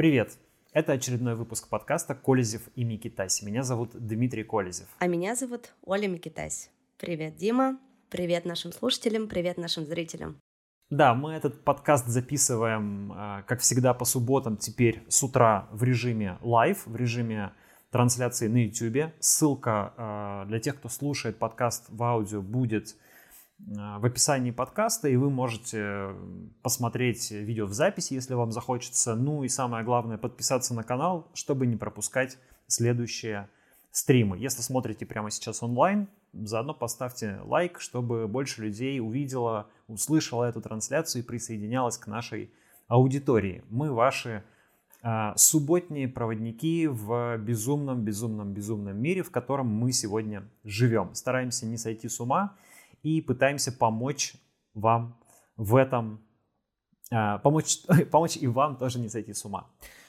Привет! Это очередной выпуск подкаста «Колезев и Микитась». Меня зовут Дмитрий Колезев. А меня зовут Оля Микитась. Привет, Дима. Привет нашим слушателям, привет нашим зрителям. Да, мы этот подкаст записываем, а, как всегда, по субботам теперь с утра в режиме live, в режиме трансляции на YouTube. Ссылка а, для тех, кто слушает подкаст в аудио, будет в описании подкаста, и вы можете посмотреть видео в записи, если вам захочется. Ну и самое главное, подписаться на канал, чтобы не пропускать следующие стримы. Если смотрите прямо сейчас онлайн, заодно поставьте лайк, чтобы больше людей увидела, услышала эту трансляцию и присоединялась к нашей аудитории. Мы ваши а, субботние проводники в безумном, безумном, безумном мире, в котором мы сегодня живем. Стараемся не сойти с ума и пытаемся помочь вам в этом, а, помочь, помочь и вам тоже не сойти с ума.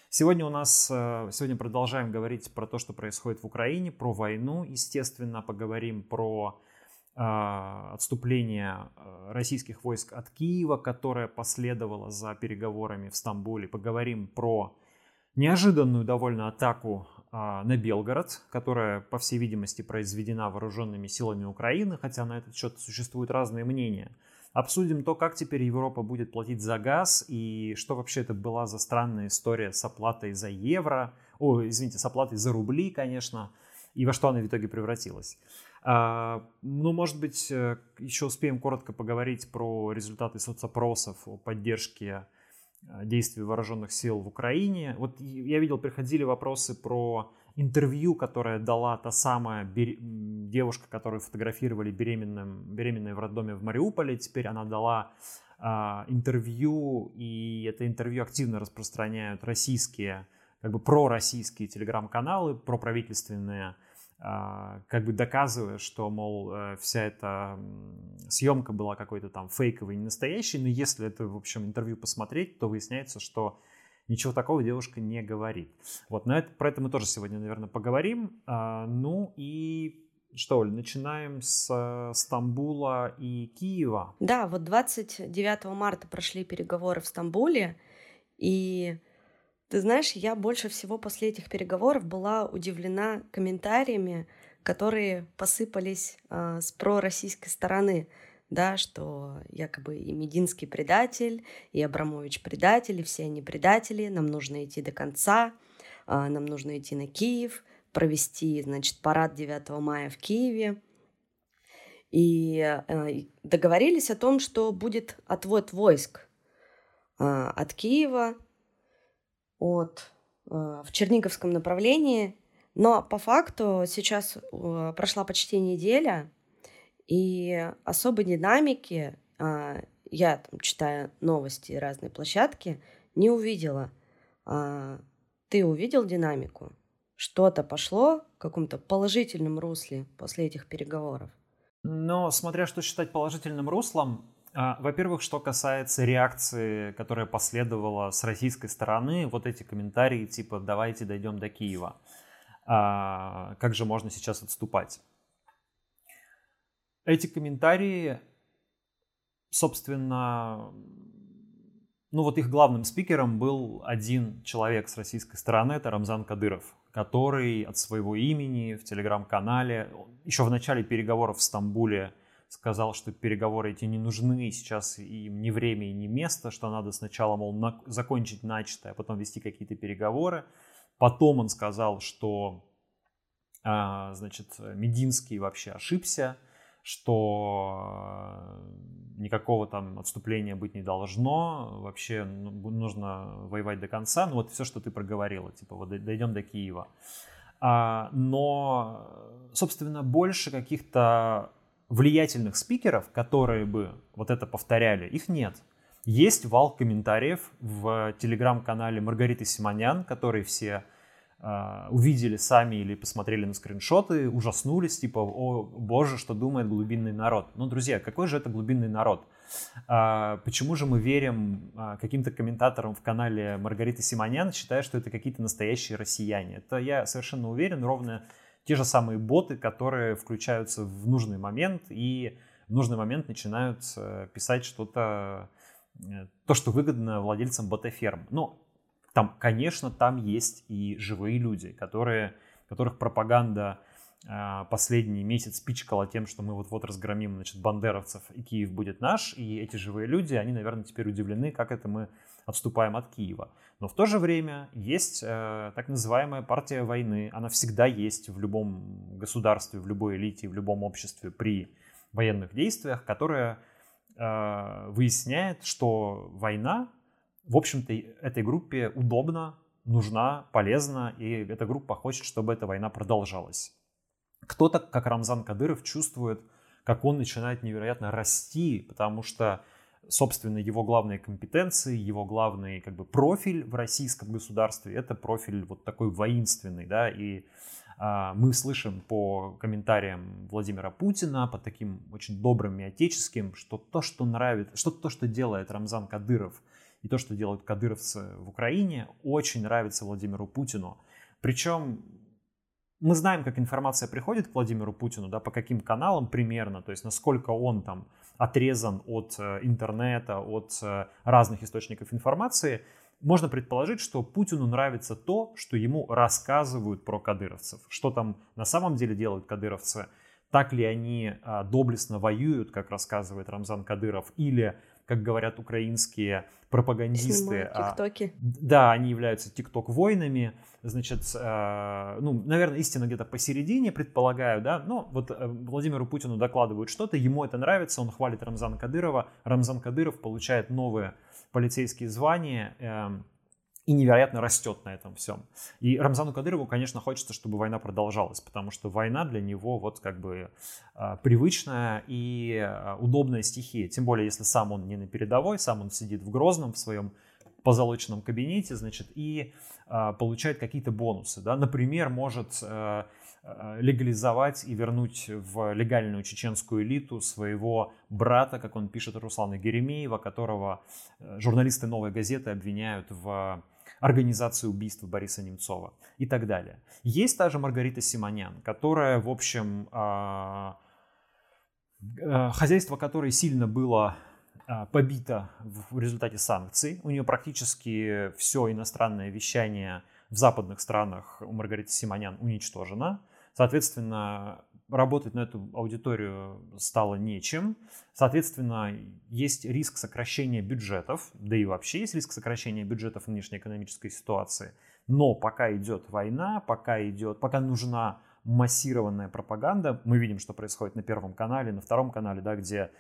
Сегодня у нас, э, сегодня продолжаем говорить про то, что происходит в Украине, про войну, естественно, поговорим про а, отступление э, российских войск от Киева, которое последовало за переговорами в Стамбуле. Поговорим про неожиданную довольно атаку на Белгород, которая, по всей видимости, произведена вооруженными силами Украины, хотя на этот счет существуют разные мнения. Обсудим то, как теперь Европа будет платить за газ и что вообще это была за странная история с оплатой за евро, о, извините, с оплатой за рубли, конечно, и во что она в итоге превратилась. А, ну, может быть, э, еще успеем коротко поговорить про результаты соцопросов о поддержке действий вооруженных сил в Украине. Вот я видел, приходили вопросы про интервью, которое дала та самая бер... девушка, которую фотографировали беременным, беременной в роддоме в Мариуполе. Теперь она дала а, интервью, и это интервью активно распространяют российские, как бы пророссийские телеграм-каналы, проправительственные а, как бы доказывая, что, мол, э, вся эта съемка была какой-то там фейковой, не настоящей, но если это, в общем, интервью посмотреть, то выясняется, что ничего такого девушка не говорит. Вот, но это, про это мы тоже сегодня, наверное, поговорим. А, ну и что, Оль, начинаем с Стамбула и Киева. Да, вот 29 марта прошли переговоры в Стамбуле, и ты знаешь, я больше всего после этих переговоров была удивлена комментариями, которые посыпались э, с пророссийской стороны, да, что якобы и Мединский предатель, и Абрамович предатель, и все они предатели, нам нужно идти до конца, э, нам нужно идти на Киев, провести, значит, парад 9 мая в Киеве. И э, договорились о том, что будет отвод войск э, от Киева от, э, в Черниговском направлении, но по факту сейчас э, прошла почти неделя, и особой динамики а, я там читая новости и разные площадки не увидела. А, ты увидел динамику? Что-то пошло в каком-то положительном русле после этих переговоров? Но смотря что считать положительным руслом, во-первых, что касается реакции, которая последовала с российской стороны, вот эти комментарии типа «давайте дойдем до Киева». А, как же можно сейчас отступать? Эти комментарии, собственно, ну вот их главным спикером был один человек с российской стороны, это Рамзан Кадыров, который от своего имени в телеграм-канале еще в начале переговоров в Стамбуле сказал, что переговоры эти не нужны, сейчас им не время и не место, что надо сначала, мол, на, закончить начатое, а потом вести какие-то переговоры. Потом он сказал, что, а, значит, Мединский вообще ошибся, что а, никакого там отступления быть не должно, вообще ну, нужно воевать до конца. Ну вот все, что ты проговорила, типа вот дойдем до Киева. А, но, собственно, больше каких-то влиятельных спикеров, которые бы вот это повторяли, их нет. Есть вал комментариев в телеграм-канале Маргариты Симонян, которые все э, увидели сами или посмотрели на скриншоты, ужаснулись, типа, о боже, что думает глубинный народ. Ну, друзья, какой же это глубинный народ? А, почему же мы верим а, каким-то комментаторам в канале Маргариты Симонян, считая, что это какие-то настоящие россияне? Это я совершенно уверен, ровно те же самые боты, которые включаются в нужный момент и в нужный момент начинают э, писать что-то, э, то, что выгодно владельцам ботоферм. Но Там, конечно, там есть и живые люди, которые, которых пропаганда а, последний месяц пичкала тем, что мы вот-вот разгромим, значит, бандеровцев, и Киев будет наш, и эти живые люди, они, наверное, теперь удивлены, как это мы отступаем от Киева. Но в то же время есть э, так называемая партия войны, она всегда есть в любом государстве, в любой элите, в любом обществе при военных действиях, которая э, выясняет, что война, в общем-то, этой группе удобна, нужна, полезна, и эта группа хочет, чтобы эта война продолжалась. Кто-то, как Рамзан Кадыров, чувствует, как он начинает невероятно расти, потому что, собственно, его главные компетенции, его главный как бы, профиль в российском государстве – это профиль вот такой воинственный, да, и а, мы слышим по комментариям Владимира Путина, по таким очень добрым и отеческим, что то, что нравится, что то, что делает Рамзан Кадыров и то, что делают кадыровцы в Украине, очень нравится Владимиру Путину. Причем мы знаем, как информация приходит к Владимиру Путину, да, по каким каналам примерно, то есть насколько он там отрезан от э, интернета, от э, разных источников информации. Можно предположить, что Путину нравится то, что ему рассказывают про кадыровцев. Что там на самом деле делают кадыровцы, так ли они а, доблестно воюют, как рассказывает Рамзан Кадыров, или как говорят украинские пропагандисты. А, тиктоки. Да, они являются тикток-воинами. Значит, э, ну, наверное, истина где-то посередине, предполагаю, да. Но вот э, Владимиру Путину докладывают что-то, ему это нравится, он хвалит Рамзана Кадырова. Рамзан Кадыров получает новые полицейские звания. И невероятно растет на этом всем. И Рамзану Кадырову, конечно, хочется, чтобы война продолжалась, потому что война для него вот как бы а, привычная и а, удобная стихия. Тем более, если сам он не на передовой, сам он сидит в Грозном в своем позолоченном кабинете, значит, и а, получает какие-то бонусы. Да? Например, может легализовать и вернуть в легальную чеченскую элиту своего брата, как он пишет, Руслана Геремеева, которого э, журналисты «Новой газеты» обвиняют в организации убийства Бориса Немцова и так далее. Есть та же Маргарита Симонян, которая, в общем, а, а, хозяйство которой сильно было а, побито в результате санкций. У нее практически все иностранное вещание в западных странах у Маргариты Симонян уничтожено. Соответственно, работать на эту аудиторию стало нечем. Соответственно, есть риск сокращения бюджетов, да и вообще есть риск сокращения бюджетов в нынешней экономической ситуации. Но пока идет война, пока идет, пока нужна массированная пропаганда, мы видим, что происходит на Первом канале, на Втором канале, да, где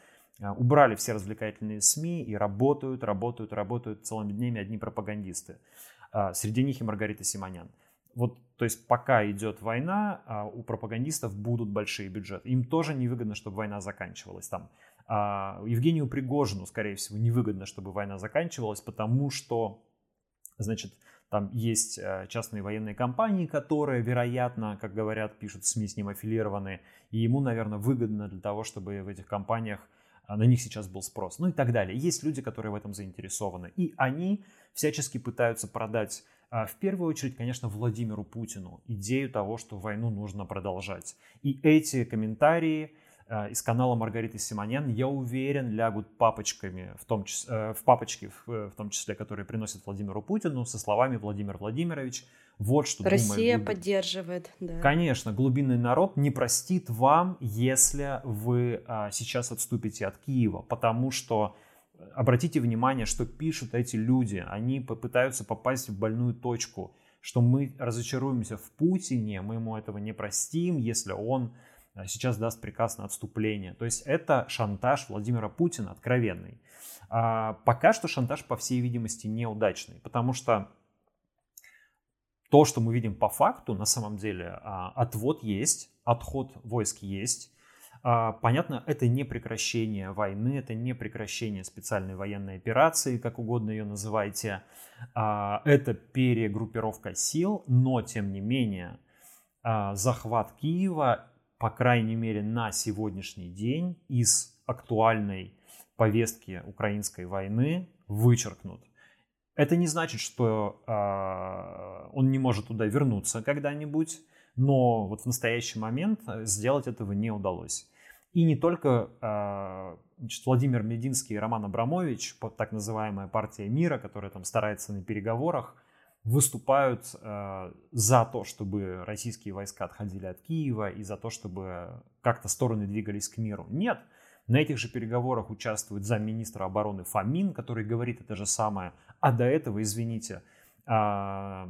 а, убрали все развлекательные СМИ и работают, работают, работают целыми днями одни пропагандисты. А, среди них и Маргарита Симонян. Вот, то есть пока идет война, а, у пропагандистов будут большие бюджеты. Им тоже невыгодно, чтобы война заканчивалась. Там а, Евгению Пригожину, скорее всего, невыгодно, чтобы война заканчивалась, потому что, значит, там есть э, частные военные компании, которые, вероятно, как говорят, пишут СМИ, с ним аффилированы, и ему, наверное, выгодно для того, чтобы в этих компаниях а, на них сейчас был спрос, ну и так далее. Есть люди, которые в этом заинтересованы, и они всячески пытаются продать в первую очередь, конечно, Владимиру Путину идею того, что войну нужно продолжать. И эти комментарии а, из канала Маргариты Симонян, я уверен, лягут папочками, в, том числе, э, в папочки, в, в том числе, которые приносят Владимиру Путину, со словами «Владимир Владимирович, вот что Россия думает... поддерживает, да. Конечно, глубинный народ не простит вам, если вы а, сейчас отступите от Киева, потому что обратите внимание, что пишут эти люди. Они попытаются попасть в больную точку, что мы разочаруемся в Путине, мы ему этого не простим, если он э, сейчас даст приказ на отступление. То есть это шантаж Владимира Путина откровенный. А пока что шантаж, по всей видимости, неудачный, потому что то, что мы видим по факту, на самом деле, а, отвод есть, отход войск есть, понятно, это не прекращение войны, это не прекращение специальной военной операции, как угодно ее называйте. А, это перегруппировка сил, но тем не менее а, захват Киева, по крайней мере на сегодняшний день, из актуальной повестки украинской войны вычеркнут. Это не значит, что он не может туда вернуться когда-нибудь, но вот в настоящий момент сделать этого не удалось. И не только а, значит, Владимир Мединский и Роман Абрамович, так называемая партия мира, которая там старается на переговорах, выступают э, за то, чтобы российские войска отходили от Киева и за то, чтобы как-то стороны двигались к миру. Нет. На этих же переговорах участвует замминистра обороны Фомин, который говорит это же самое. А до этого, извините, э,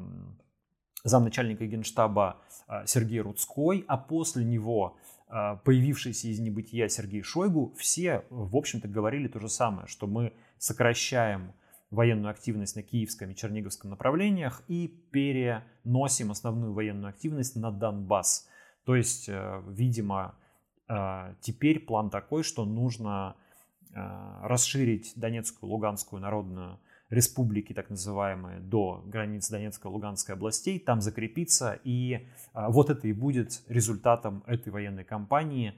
замначальника генштаба э, Сергей Рудской, а после него э, появившийся из небытия Сергей Шойгу, все, в общем-то, говорили то же самое, что мы сокращаем военную активность на Киевском и Черниговском направлениях и переносим основную военную активность на Донбасс. То есть, э, видимо, э, теперь план такой, что нужно э, расширить Донецкую, Луганскую народную республики, так называемые, до границ Донецкой и Луганской областей, там закрепиться. И вот это и будет результатом этой военной кампании,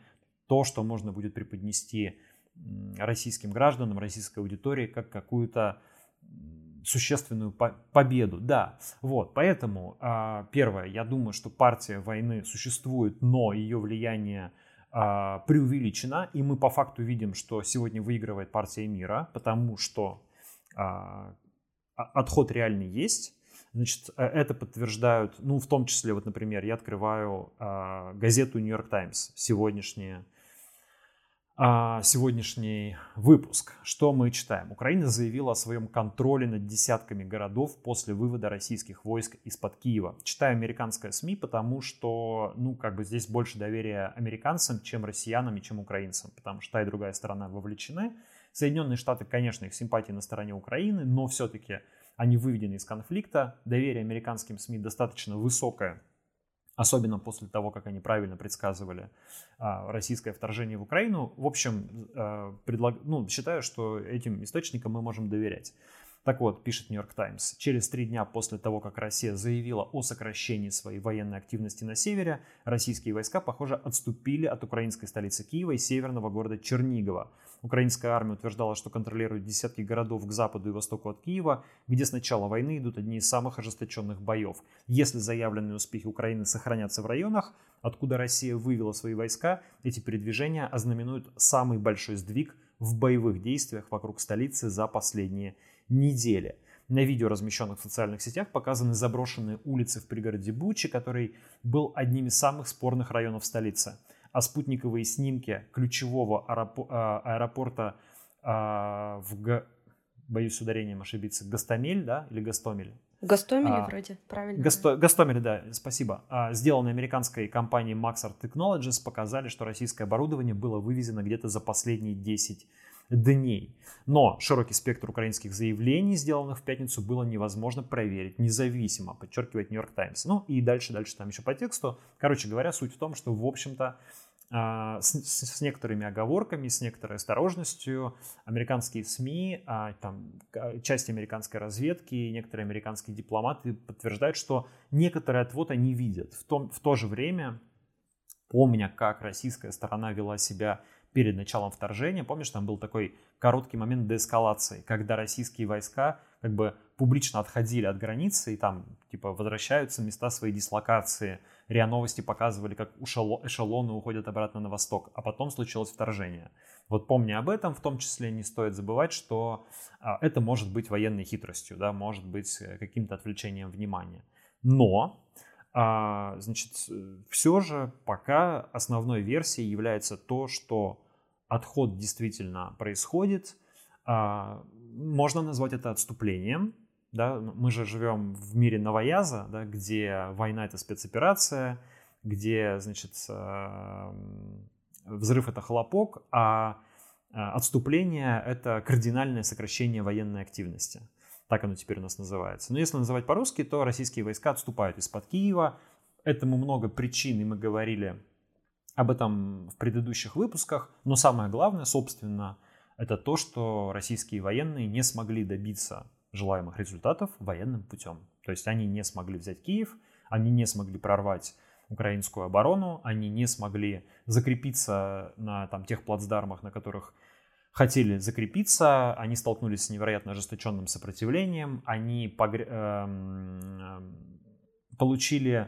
то, что можно будет преподнести российским гражданам, российской аудитории, как какую-то существенную победу, да. Вот, поэтому а, первое, я думаю, что партия войны существует, но ее влияние а, преувеличено, и мы по факту видим, что сегодня выигрывает партия мира, потому что а, отход реальный есть. Значит, э, это подтверждают, ну, в том числе, вот, например, я открываю газету Нью-Йорк Таймс, сегодняшние а, сегодняшний выпуск. Что мы читаем? Украина заявила о своем контроле над десятками городов после вывода российских войск из-под Киева. Читаю американское СМИ, потому что, ну, как бы здесь больше доверия американцам, чем россиянам и чем украинцам, потому что та и другая сторона вовлечены. Соединенные Штаты, конечно, их симпатии на стороне Украины, но все-таки они выведены из конфликта. Доверие американским СМИ достаточно высокое особенно после того, как они правильно предсказывали а, российское вторжение в Украину. В общем, а, предлаг... ну, считаю, что этим источникам мы можем доверять. Так вот, пишет Нью-Йорк Таймс, через три дня после того, как Россия заявила о сокращении своей военной активности на севере, российские войска, похоже, отступили от украинской столицы Киева и северного города Чернигова. Украинская армия утверждала, что контролирует десятки городов к западу и востоку от Киева, где с начала войны идут одни из самых ожесточенных боев. Если заявленные успехи Украины сохранятся в районах, откуда Россия вывела свои войска, эти передвижения ознаменуют самый большой сдвиг в боевых действиях вокруг столицы за последние недели. На видео, размещенных в социальных сетях, показаны заброшенные улицы в пригороде Бучи, который был одним из самых спорных районов столицы а спутниковые снимки ключевого аэропорта а, в, Г... боюсь ударением ошибиться, Гастомель, да, или Гастомель? Гастомель а, вроде, правильно. Гасто, Гастомель, да, спасибо. А, сделанные американской компанией Maxar Technologies показали, что российское оборудование было вывезено где-то за последние 10 дней. Но широкий спектр украинских заявлений, сделанных в пятницу, было невозможно проверить независимо, подчеркивает Нью-Йорк Таймс. Ну и дальше, дальше там еще по тексту. Короче говоря, суть в том, что, в общем-то, а, с, с некоторыми оговорками, с некоторой осторожностью американские СМИ, а, там, часть американской разведки, некоторые американские дипломаты подтверждают, что некоторый отвод они видят. В, том, в то же время, помня, как российская сторона вела себя перед началом вторжения, помнишь, там был такой короткий момент деэскалации, когда российские войска как бы публично отходили от границы и там типа возвращаются места своей дислокации. РИА Новости показывали, как эшелоны уходят обратно на восток, а потом случилось вторжение. Вот помня об этом, в том числе не стоит забывать, что а, это может быть военной хитростью, да, может быть э, каким-то отвлечением внимания. Но, а, значит, все же пока основной версией является то, что отход действительно происходит. А, можно назвать это отступлением. Да? Мы же живем в мире новояза, да, где война — это спецоперация, где, значит, а, взрыв — это хлопок, а, а отступление — это кардинальное сокращение военной активности. Так оно теперь у нас называется. Но если называть по-русски, то российские войска отступают из-под Киева. Этому много причин, и мы говорили об этом в предыдущих выпусках. Но самое главное, собственно, это то, что российские военные не смогли добиться желаемых результатов военным путем. То есть они не смогли взять Киев, они не смогли прорвать украинскую оборону, они не смогли закрепиться на там, тех плацдармах, на которых хотели закрепиться, они столкнулись с невероятно ожесточенным сопротивлением, они погр... эм, получили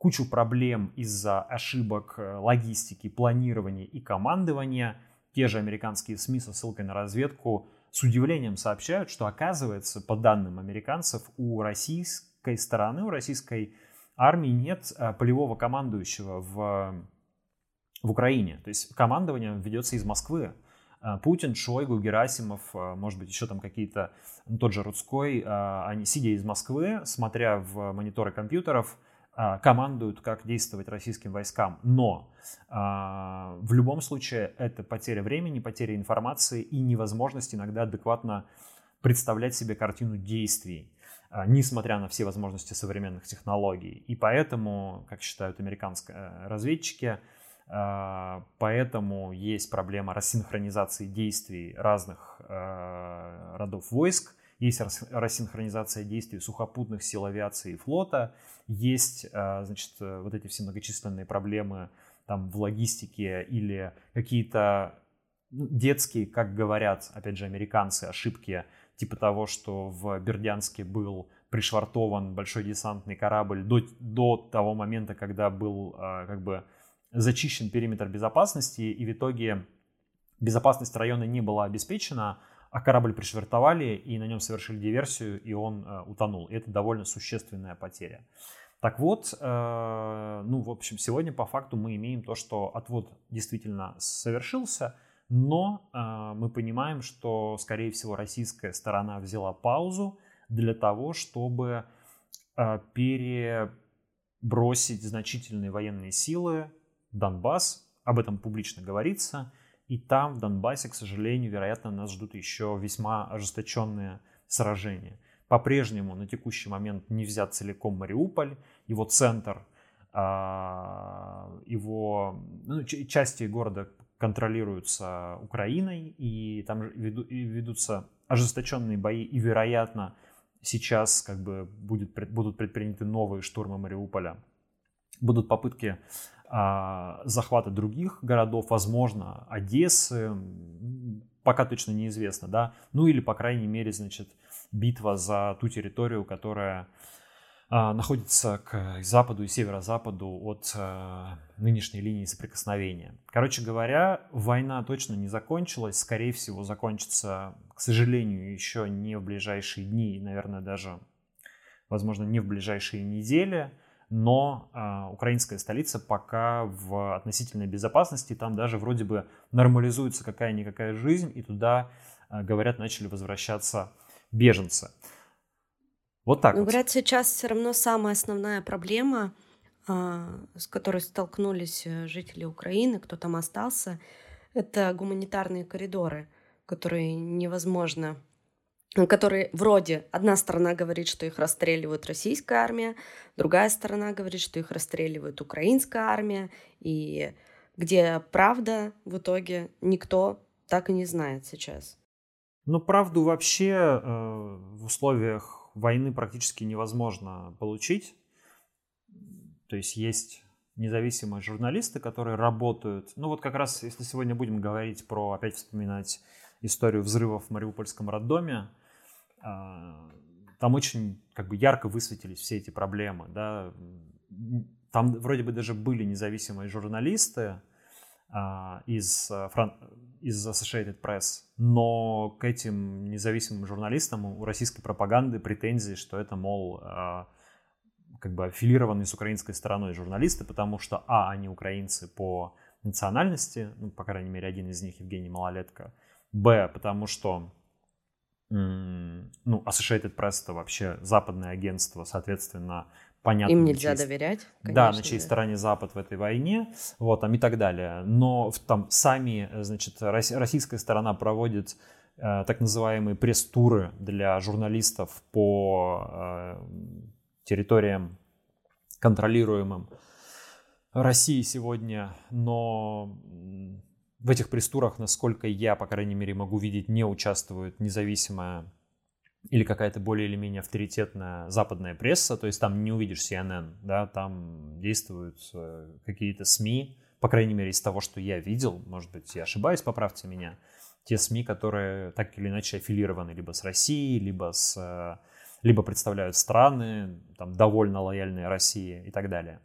кучу проблем из-за ошибок э, логистики, планирования и командования. Те же американские СМИ со ссылкой на разведку с удивлением сообщают, что оказывается, по данным американцев, у, российс... российской стороны, у российской армии нет а, полевого командующего в, в Украине. То есть командование ведется из Москвы. А, Путин, Шойгу, Герасимов, может быть, еще там какие-то, ну, тот же Рудской, они, сидя из Москвы, смотря в мониторы компьютеров, командуют, как действовать российским войскам. Но в любом случае это потеря времени, потеря информации и невозможность иногда адекватно представлять себе картину действий. А, несмотря на все возможности современных технологий. И поэтому, как считают американские э, разведчики, а, поэтому есть проблема рассинхронизации действий разных э, родов войск, есть рассинхронизация действий сухопутных сил авиации и флота, есть, э, значит, вот эти все многочисленные проблемы там в логистике или какие-то ну, детские, как говорят, опять же, американцы, ошибки типа того, что в Бердянске был пришвартован большой десантный корабль до, до того момента, когда был а, как бы зачищен периметр безопасности, и в итоге безопасность района не была обеспечена, а корабль пришвартовали, и на нем совершили диверсию, и он э, утонул. И это довольно существенная потеря. Так вот, э, ну, в общем, сегодня по факту мы имеем то, что отвод действительно совершился – но э, мы понимаем, что, скорее всего, российская сторона взяла паузу для того, чтобы перебросить значительные военные силы в Донбасс. Об этом публично говорится. И там, в Донбассе, к сожалению, вероятно, нас ждут еще весьма ожесточенные сражения. По-прежнему на текущий момент не взят целиком Мариуполь, его центр, а, его ну, части города контролируются Украиной, и там ведутся ожесточенные бои, и, вероятно, сейчас как бы будет, будут предприняты новые штурмы Мариуполя. Будут попытки захвата других городов, возможно, Одессы, пока точно неизвестно, да, ну или, по крайней мере, значит, битва за ту территорию, которая а, находится к западу и северо-западу от а, нынешней линии соприкосновения. Короче говоря, война точно не закончилась, скорее всего закончится, к сожалению, еще не в ближайшие дни, наверное, даже, возможно, не в ближайшие недели, но э, украинская столица пока в относительной безопасности, там даже вроде бы нормализуется какая-никакая жизнь, и туда, э, говорят, начали возвращаться беженцы. Вот так Но, вот. Говорят, сейчас все равно самая основная проблема, а, с которой столкнулись э, жители Украины, кто там остался, это гуманитарные коридоры, которые невозможно которые вроде одна сторона говорит, что их расстреливает российская армия, другая сторона говорит, что их расстреливает украинская армия, и где правда в итоге никто так и не знает сейчас. Ну, правду вообще э, в условиях войны практически невозможно получить. То есть есть независимые журналисты, которые работают. Ну вот как раз, если сегодня будем говорить про, опять вспоминать историю взрывов в Мариупольском роддоме, там очень как бы ярко высветились все эти проблемы. Да? Там вроде бы даже были независимые журналисты а, из э, из Associated Press, но к этим независимым журналистам у российской пропаганды претензии, что это, мол, а, как бы аффилированные с украинской стороной журналисты, потому что, а, они украинцы по национальности, ну, по крайней мере, один из них, Евгений Малолетко, б, потому что ну, Associated Press это вообще западное агентство, соответственно, понятно. Им нельзя чьей, доверять. Конечно, да, на чьей да. стороне Запад в этой войне, вот, там и так далее. Но там сами, значит, российская сторона проводит э, так называемые пресс-туры для журналистов по э, территориям, контролируемым России сегодня, но в этих пресс-турах, насколько я, по крайней мере, могу видеть, не участвует независимая или какая-то более или менее авторитетная западная пресса, то есть там не увидишь CNN, да, там действуют э, какие-то СМИ, по крайней мере, из того, что я видел, может быть, я ошибаюсь, поправьте меня, те СМИ, которые так или иначе аффилированы либо с Россией, либо, с, э, либо представляют страны, там, довольно лояльные России и так далее.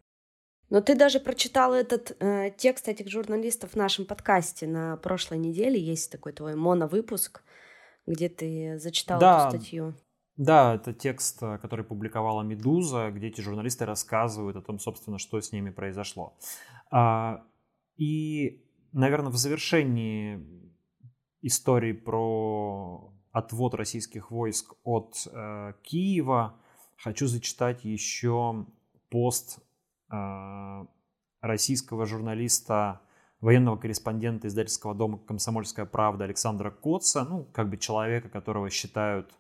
Но ты даже прочитал этот э, текст этих журналистов в нашем подкасте на прошлой неделе. Есть такой твой моновыпуск, где ты зачитал да, эту статью. Да, это текст, э, который публиковала «Медуза», где эти журналисты рассказывают о том, собственно, что с ними произошло. А, и, наверное, в завершении истории про отвод российских войск от э, Киева хочу зачитать еще пост российского журналиста, военного корреспондента издательского дома «Комсомольская правда» Александра Коца, ну, как бы человека, которого считают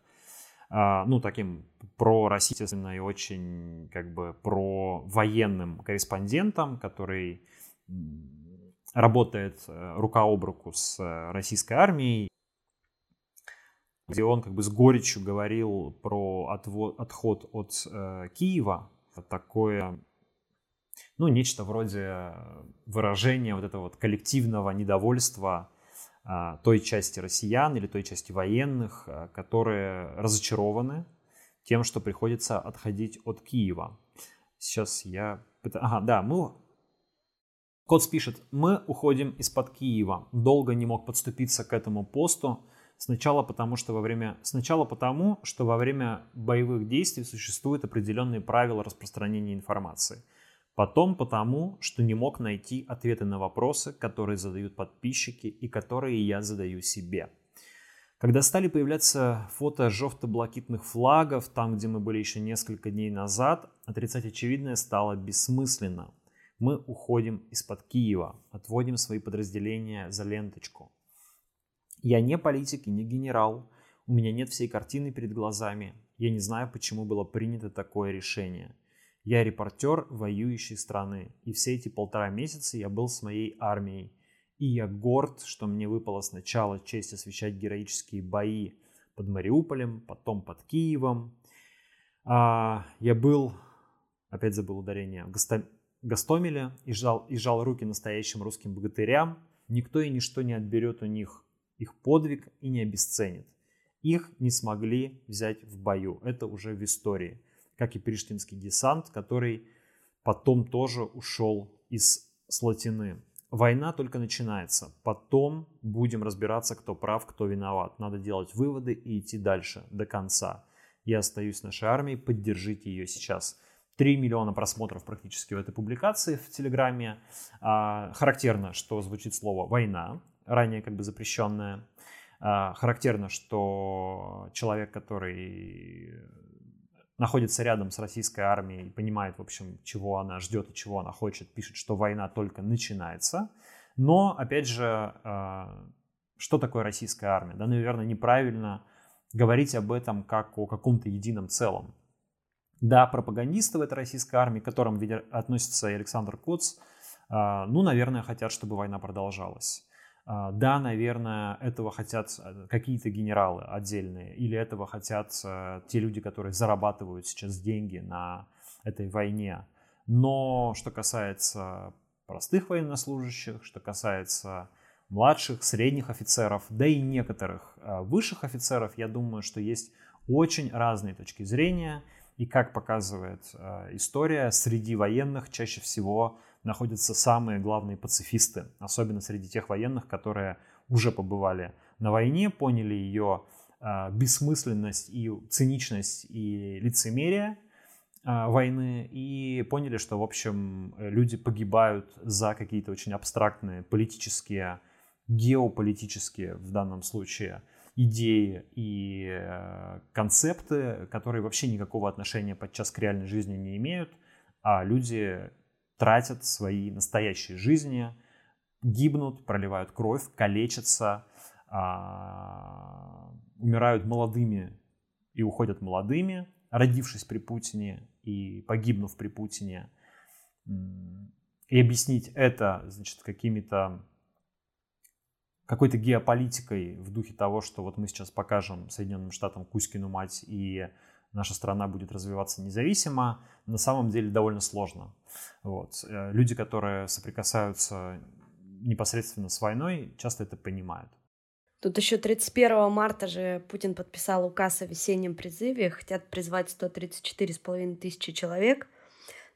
а, ну, таким пророссийственным и очень как бы про военным корреспондентом, который работает э, рука об руку с э, российской армией, где он как бы с горечью говорил про отвод, отход от э, Киева, такое, ну, нечто вроде выражения вот этого вот коллективного недовольства а, той части россиян или той части военных, а, которые разочарованы тем, что приходится отходить от Киева. Сейчас я... Ага, да, мы... Коц пишет, мы уходим из-под Киева. Долго не мог подступиться к этому посту. Сначала потому, что во время... Сначала потому, что во время боевых действий существуют определенные правила распространения информации – Потом потому, что не мог найти ответы на вопросы, которые задают подписчики и которые я задаю себе. Когда стали появляться фото жовто-блакитных флагов, там, где мы были еще несколько дней назад, отрицать очевидное стало бессмысленно. Мы уходим из-под Киева, отводим свои подразделения за ленточку. Я не политик и не генерал, у меня нет всей картины перед глазами, я не знаю, почему было принято такое решение – я репортер воюющей страны, и все эти полтора месяца я был с моей армией. И я горд, что мне выпало сначала честь освещать героические бои под Мариуполем, потом под Киевом. А, я был, опять забыл ударение, в Гасто... Гастомеле и жал, и жал руки настоящим русским богатырям. Никто и ничто не отберет у них их подвиг и не обесценит. Их не смогли взять в бою. Это уже в истории как и Приштинский десант, который потом тоже ушел из Слотины. Война только начинается. Потом будем разбираться, кто прав, кто виноват. Надо делать выводы и идти дальше, до конца. Я остаюсь нашей армией, поддержите ее сейчас. 3 миллиона просмотров практически в этой публикации в Телеграме. А, характерно, что звучит слово «война», ранее как бы запрещенное. А, характерно, что человек, который находится рядом с российской армией, понимает, в общем, чего она ждет и чего она хочет, пишет, что война только начинается. Но, опять же, а, что такое российская армия? Да, наверное, неправильно говорить об этом как о каком-то едином целом. Да, пропагандисты в этой российской армии, к которым относится и Александр Коц, а, ну, наверное, хотят, чтобы война продолжалась. А, да, наверное, этого хотят э, какие-то генералы отдельные, или этого хотят э, те люди, которые зарабатывают сейчас деньги на этой войне. Но что касается простых военнослужащих, что касается младших, средних офицеров, да и некоторых э, высших офицеров, я думаю, что есть очень разные точки зрения. И как показывает история, среди военных чаще всего находятся самые главные пацифисты, особенно среди тех военных, которые уже побывали на войне, поняли ее э, бессмысленность и циничность и лицемерие э, войны и поняли, что, в общем, люди погибают за какие-то очень абстрактные политические, геополитические в данном случае идеи и э, концепты, которые вообще никакого отношения подчас к реальной жизни не имеют, а люди тратят свои настоящие жизни, гибнут, проливают кровь, калечатся, а, умирают молодыми и уходят молодыми, родившись при Путине и погибнув при Путине. И объяснить это, значит, какими-то какой-то геополитикой в духе того, что вот мы сейчас покажем Соединенным Штатам Кузькину мать и наша страна будет развиваться независимо, на самом деле довольно сложно. Вот. Э, люди, которые соприкасаются непосредственно с войной, часто это понимают. Тут еще 31 марта же Путин подписал указ о весеннем призыве. Хотят призвать 134,5 тысячи человек.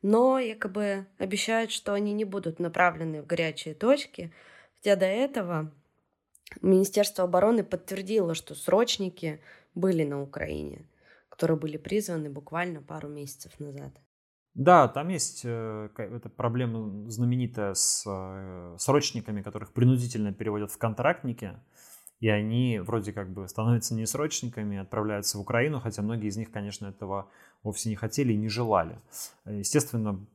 Но якобы обещают, что они не будут направлены в горячие точки. Хотя до этого Министерство обороны подтвердило, что срочники были на Украине которые были призваны буквально пару месяцев назад. Да, там есть э, эта проблема знаменитая с э, срочниками, которых принудительно переводят в контрактники, и они вроде как бы становятся не срочниками, отправляются в Украину, хотя многие из них, конечно, этого вовсе не хотели и не желали. Естественно,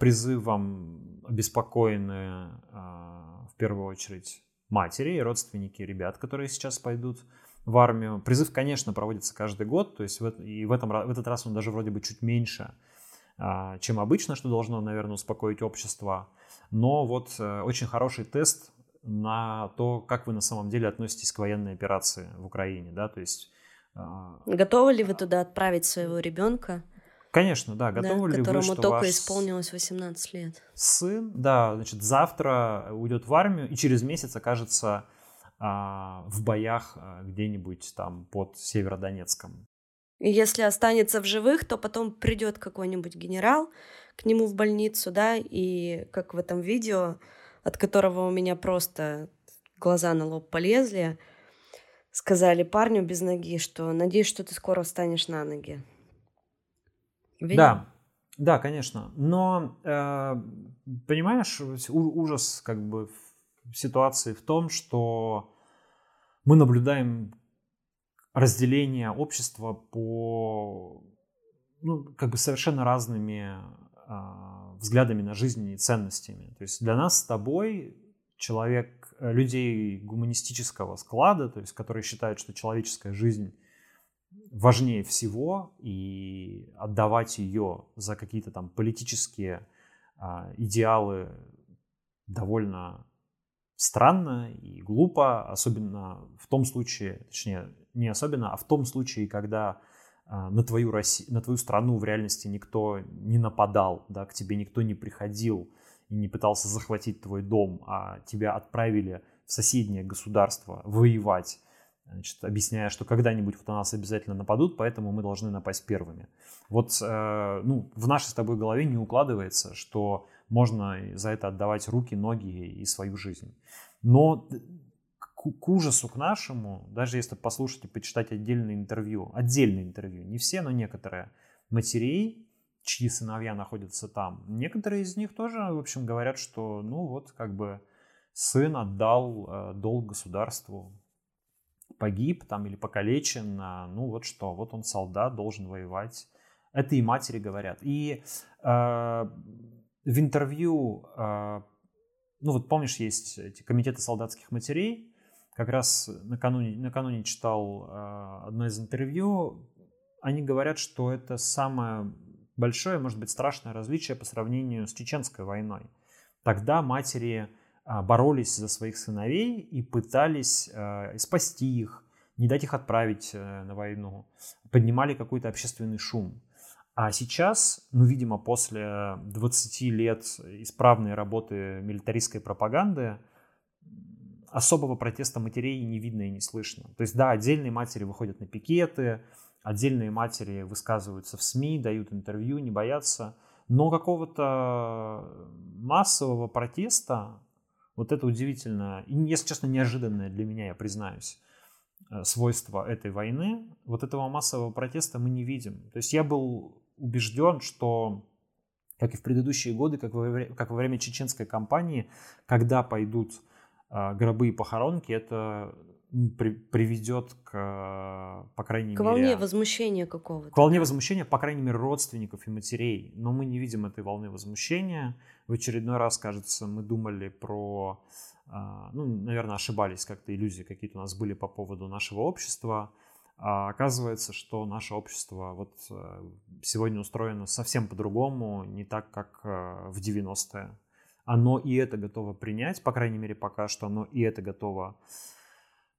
призывом обеспокоены а, в первую очередь матери и родственники ребят, которые сейчас пойдут в армию. Призыв, конечно, проводится каждый год, то есть в, и в, этом, в этот раз он даже вроде бы чуть меньше, а, чем обычно, что должно, наверное, успокоить общество. Но вот э, очень хороший тест на то, как вы на самом деле относитесь к военной операции в Украине, да, то есть... А, Готовы ли вы туда отправить своего ребенка? Конечно, да. Готовы да, ли которому вы, что только ваш исполнилось 18 лет? Сын, да, значит, завтра уйдет в армию и через месяц окажется а, в боях а, где-нибудь там под Северодонецком. Если останется в живых, то потом придет какой-нибудь генерал к нему в больницу, да, и как в этом видео, от которого у меня просто глаза на лоб полезли, сказали парню без ноги, что надеюсь, что ты скоро встанешь на ноги. Видел? Да, да, конечно. Но э, понимаешь, ужас как бы ситуации в том, что мы наблюдаем разделение общества по ну, как бы совершенно разными э, взглядами на жизнь и ценностями. То есть для нас с тобой человек, э, людей гуманистического склада, то есть которые считают, что человеческая жизнь важнее всего, и отдавать ее за какие-то там политические а, идеалы довольно странно и глупо, особенно в том случае, точнее, не особенно, а в том случае, когда а, на твою, Россию, на твою страну в реальности никто не нападал, да, к тебе никто не приходил и не пытался захватить твой дом, а тебя отправили в соседнее государство воевать значит, объясняя, что когда-нибудь вот на нас обязательно нападут, поэтому мы должны напасть первыми. Вот э, ну, в нашей с тобой голове не укладывается, что можно за это отдавать руки, ноги и свою жизнь. Но к, ужасу к нашему, даже если послушать и почитать отдельные интервью, отдельные интервью, не все, но некоторые, матерей, чьи сыновья находятся там, некоторые из них тоже, в общем, говорят, что, ну вот, как бы сын отдал э, долг государству, погиб там или покалечен, а, ну вот что, вот он солдат, должен воевать. Это и матери говорят. И э, в интервью, э, ну вот помнишь, есть эти комитеты солдатских матерей, как раз накануне, накануне читал э, одно из интервью, они говорят, что это самое большое, может быть, страшное различие по сравнению с чеченской войной. Тогда матери а, боролись за своих сыновей и пытались спасти их, не дать их отправить э, на войну, поднимали какой-то общественный шум. А сейчас, ну, видимо, после 20 лет исправной работы милитаристской пропаганды, особого протеста матерей не видно и не слышно. То есть, да, отдельные матери выходят на пикеты, отдельные матери высказываются в СМИ, дают интервью, не боятся, но какого-то массового протеста вот это удивительно, и, если честно, неожиданное для меня, я признаюсь, э, свойство этой войны. Вот этого массового протеста мы не видим. То есть я был убежден, что, как и в предыдущие годы, как во, как во время чеченской кампании, когда пойдут э, гробы и похоронки, это при, приведет к, по крайней к мере... К волне возмущения какого-то. К волне возмущения, по крайней мере, родственников и матерей. Но мы не видим этой волны возмущения. В очередной раз, кажется, мы думали про... А, ну, наверное, ошибались как-то, иллюзии какие-то у нас были по поводу нашего общества. А оказывается, что наше общество вот э, сегодня устроено совсем по-другому, не так, как э, в 90-е. Оно и это готово принять, по крайней мере, пока что оно и это готово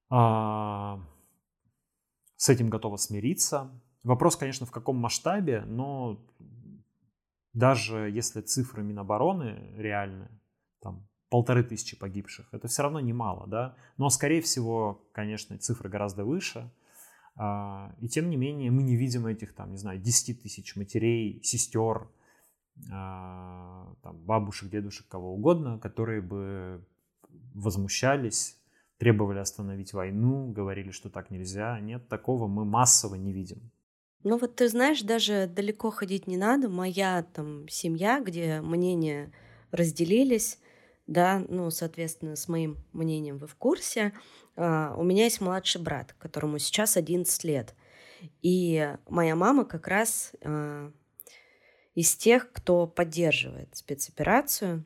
а, с этим готова смириться. Вопрос, конечно, в каком масштабе, но даже если цифры Минобороны реальны, там полторы тысячи погибших, это все равно немало, да. Но, скорее всего, конечно, цифры гораздо выше. А, и тем не менее, мы не видим этих, там, не знаю, 10 тысяч матерей, сестер, а, там, бабушек, дедушек, кого угодно, которые бы возмущались требовали остановить войну, говорили, что так нельзя. Нет, такого мы массово не видим. Ну вот ты знаешь, даже далеко ходить не надо. Моя там семья, где мнения разделились, да, ну, соответственно, с моим мнением вы в курсе. А, у меня есть младший брат, которому сейчас 11 лет. И моя мама как раз а, из тех, кто поддерживает спецоперацию,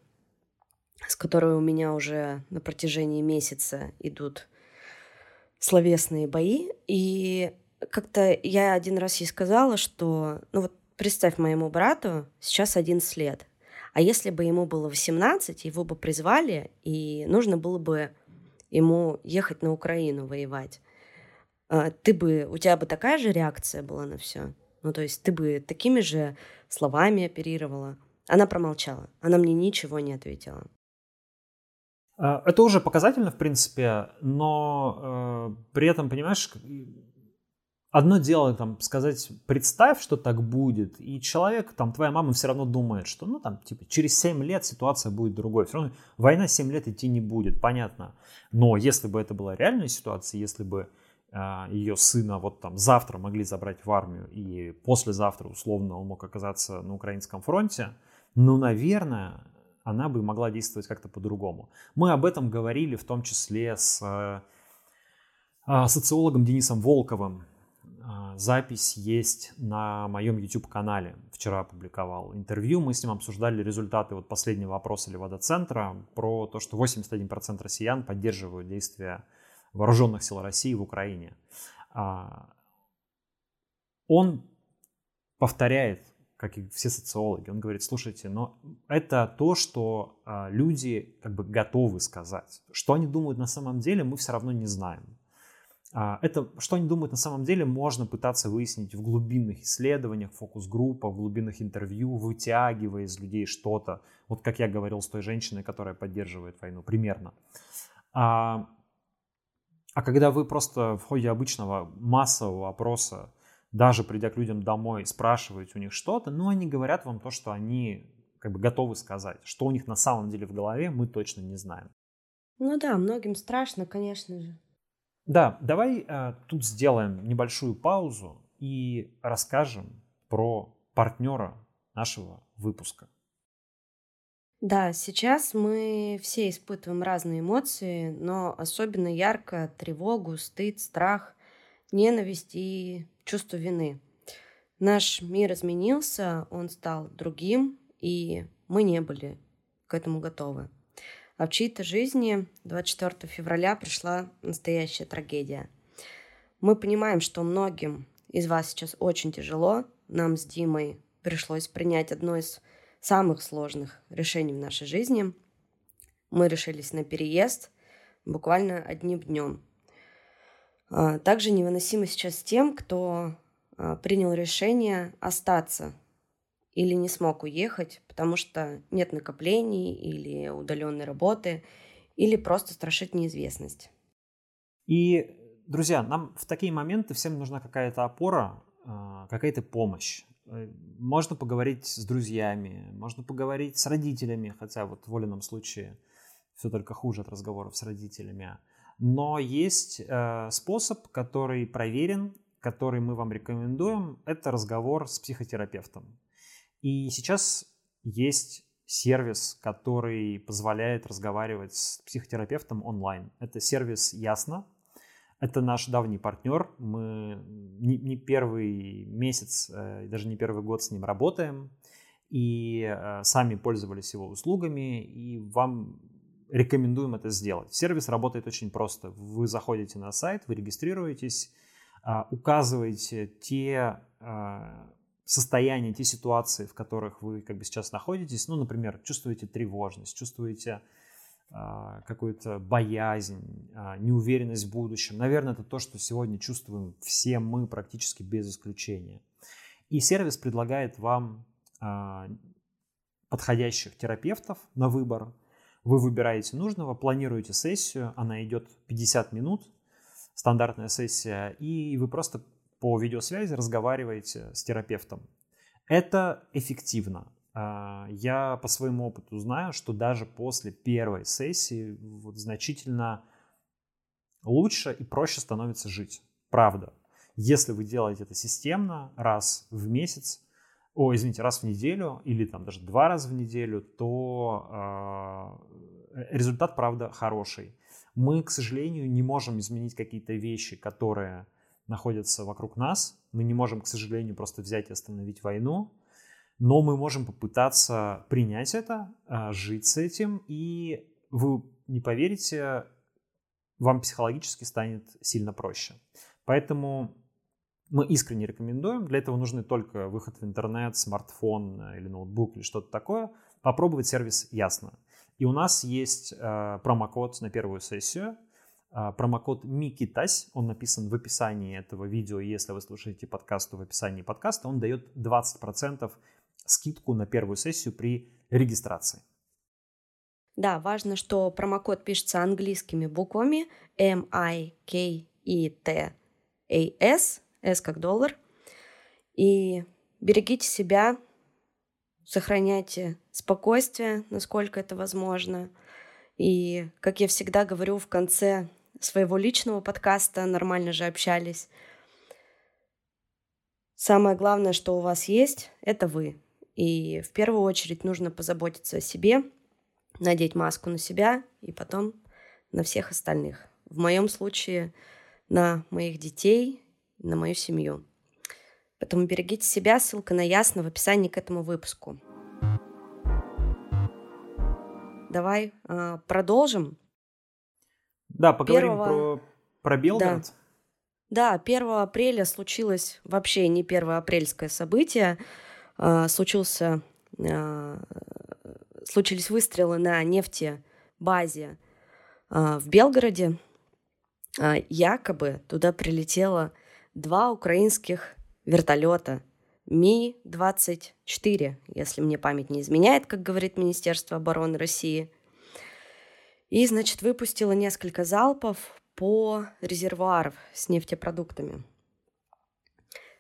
с которой у меня уже на протяжении месяца идут словесные бои. И как-то я один раз ей сказала, что, ну вот представь моему брату сейчас 11 лет, а если бы ему было 18, его бы призвали, и нужно было бы ему ехать на Украину воевать, а, ты бы, у тебя бы такая же реакция была на все? Ну, то есть ты бы такими же словами оперировала? Она промолчала. Она мне ничего не ответила. А, это уже показательно, в принципе, но э, при этом, понимаешь, одно дело там сказать, представь, что так будет, и человек, там, твоя мама все равно думает, что, ну, там, типа, через 7 лет ситуация будет другой. Все равно война 7 лет идти не будет, понятно. Но если бы это была реальная ситуация, если бы э, ее сына вот там завтра могли забрать в армию, и послезавтра, условно, он мог оказаться на украинском фронте, ну, наверное, она бы могла действовать как-то по-другому. Мы об этом говорили в том числе с э, социологом Денисом Волковым, а, запись есть на моем YouTube-канале. Вчера опубликовал интервью. Мы с ним обсуждали результаты вот последнего опроса Левада-центра про то, что 81% россиян поддерживают действия вооруженных сил России в Украине. А, он повторяет, как и все социологи, он говорит, слушайте, но это то, что а, люди как бы готовы сказать. Что они думают на самом деле, мы все равно не знаем. А, это, что они думают на самом деле, можно пытаться выяснить в глубинных исследованиях, фокус-группах, в глубинных интервью, вытягивая из людей что-то. Вот как я говорил с той женщиной, которая поддерживает войну, примерно. А, а когда вы просто в ходе обычного массового опроса, даже придя к людям домой, спрашиваете у них что-то, ну, они говорят вам то, что они как бы готовы сказать. Что у них на самом деле в голове, мы точно не знаем. Ну да, многим страшно, конечно же. Да, давай э, тут сделаем небольшую паузу и расскажем про партнера нашего выпуска. Да, сейчас мы все испытываем разные эмоции, но особенно ярко тревогу, стыд, страх, ненависть и чувство вины. Наш мир изменился, он стал другим, и мы не были к этому готовы. А в чьей-то жизни 24 февраля пришла настоящая трагедия. Мы понимаем, что многим из вас сейчас очень тяжело. Нам с Димой пришлось принять одно из самых сложных решений в нашей жизни. Мы решились на переезд буквально одним днем. А, также невыносимо сейчас тем, кто а, принял решение остаться или не смог уехать, потому что нет накоплений или удаленной работы, или просто страшит неизвестность. И, друзья, нам в такие моменты всем нужна какая-то опора, а, какая-то помощь. Э, можно поговорить с друзьями, можно поговорить с родителями, хотя вот в Волином случае все только хуже от разговоров с родителями. Но есть э, способ, который проверен, который мы вам рекомендуем, это разговор с психотерапевтом. И сейчас есть сервис, который позволяет разговаривать с психотерапевтом онлайн. Это сервис Ясно. Это наш давний партнер. Мы не, не первый месяц, э, даже не первый год с ним работаем. И э, сами пользовались его услугами. И вам рекомендуем это сделать. Сервис работает очень просто. Вы заходите на сайт, вы регистрируетесь, а, указываете те состояния, те ситуации, в которых вы как бы сейчас находитесь, ну, например, чувствуете тревожность, чувствуете э, какую-то боязнь, э, неуверенность в будущем. Наверное, это то, что сегодня чувствуем все мы практически без исключения. И сервис предлагает вам э, подходящих терапевтов на выбор. Вы выбираете нужного, планируете сессию, она идет 50 минут, стандартная сессия, и вы просто по видеосвязи разговариваете с терапевтом. Это эффективно. А, я по своему опыту знаю, что даже после первой сессии вот значительно лучше и проще становится жить. Правда. Если вы делаете это системно, раз в месяц, о, извините, раз в неделю или там даже два раза в неделю, то э, результат, правда, хороший. Мы, к сожалению, не можем изменить какие-то вещи, которые находятся вокруг нас. Мы не можем, к сожалению, просто взять и остановить войну. Но мы можем попытаться принять это, э, жить с этим, и вы не поверите, вам психологически станет сильно проще. Поэтому мы искренне рекомендуем. Для этого нужны только выход в интернет, смартфон э, или ноутбук или что-то такое. Попробовать сервис ясно. И у нас есть э, промокод на первую сессию. Э, промокод Микитась, он написан в описании этого видео. Если вы слушаете подкаст, то в описании подкаста он дает 20% скидку на первую сессию при регистрации. Да, важно, что промокод пишется английскими буквами M-I-K-E-T-A-S S как доллар. И берегите себя, сохраняйте спокойствие, насколько это возможно. И, как я всегда говорю в конце своего личного подкаста, нормально же общались, самое главное, что у вас есть, это вы. И в первую очередь нужно позаботиться о себе, надеть маску на себя и потом на всех остальных. В моем случае на моих детей на мою семью. Поэтому берегите себя, ссылка на Ясно в описании к этому выпуску. Давай э, продолжим. Да, поговорим Первого... про, про Белгород. Да. да, 1 апреля случилось вообще не первоапрельское событие. Э, случился, э, случились выстрелы на нефтебазе э, в Белгороде. Якобы туда прилетело два украинских вертолета Ми-24, если мне память не изменяет, как говорит Министерство обороны России. И, значит, выпустила несколько залпов по резервуарам с нефтепродуктами.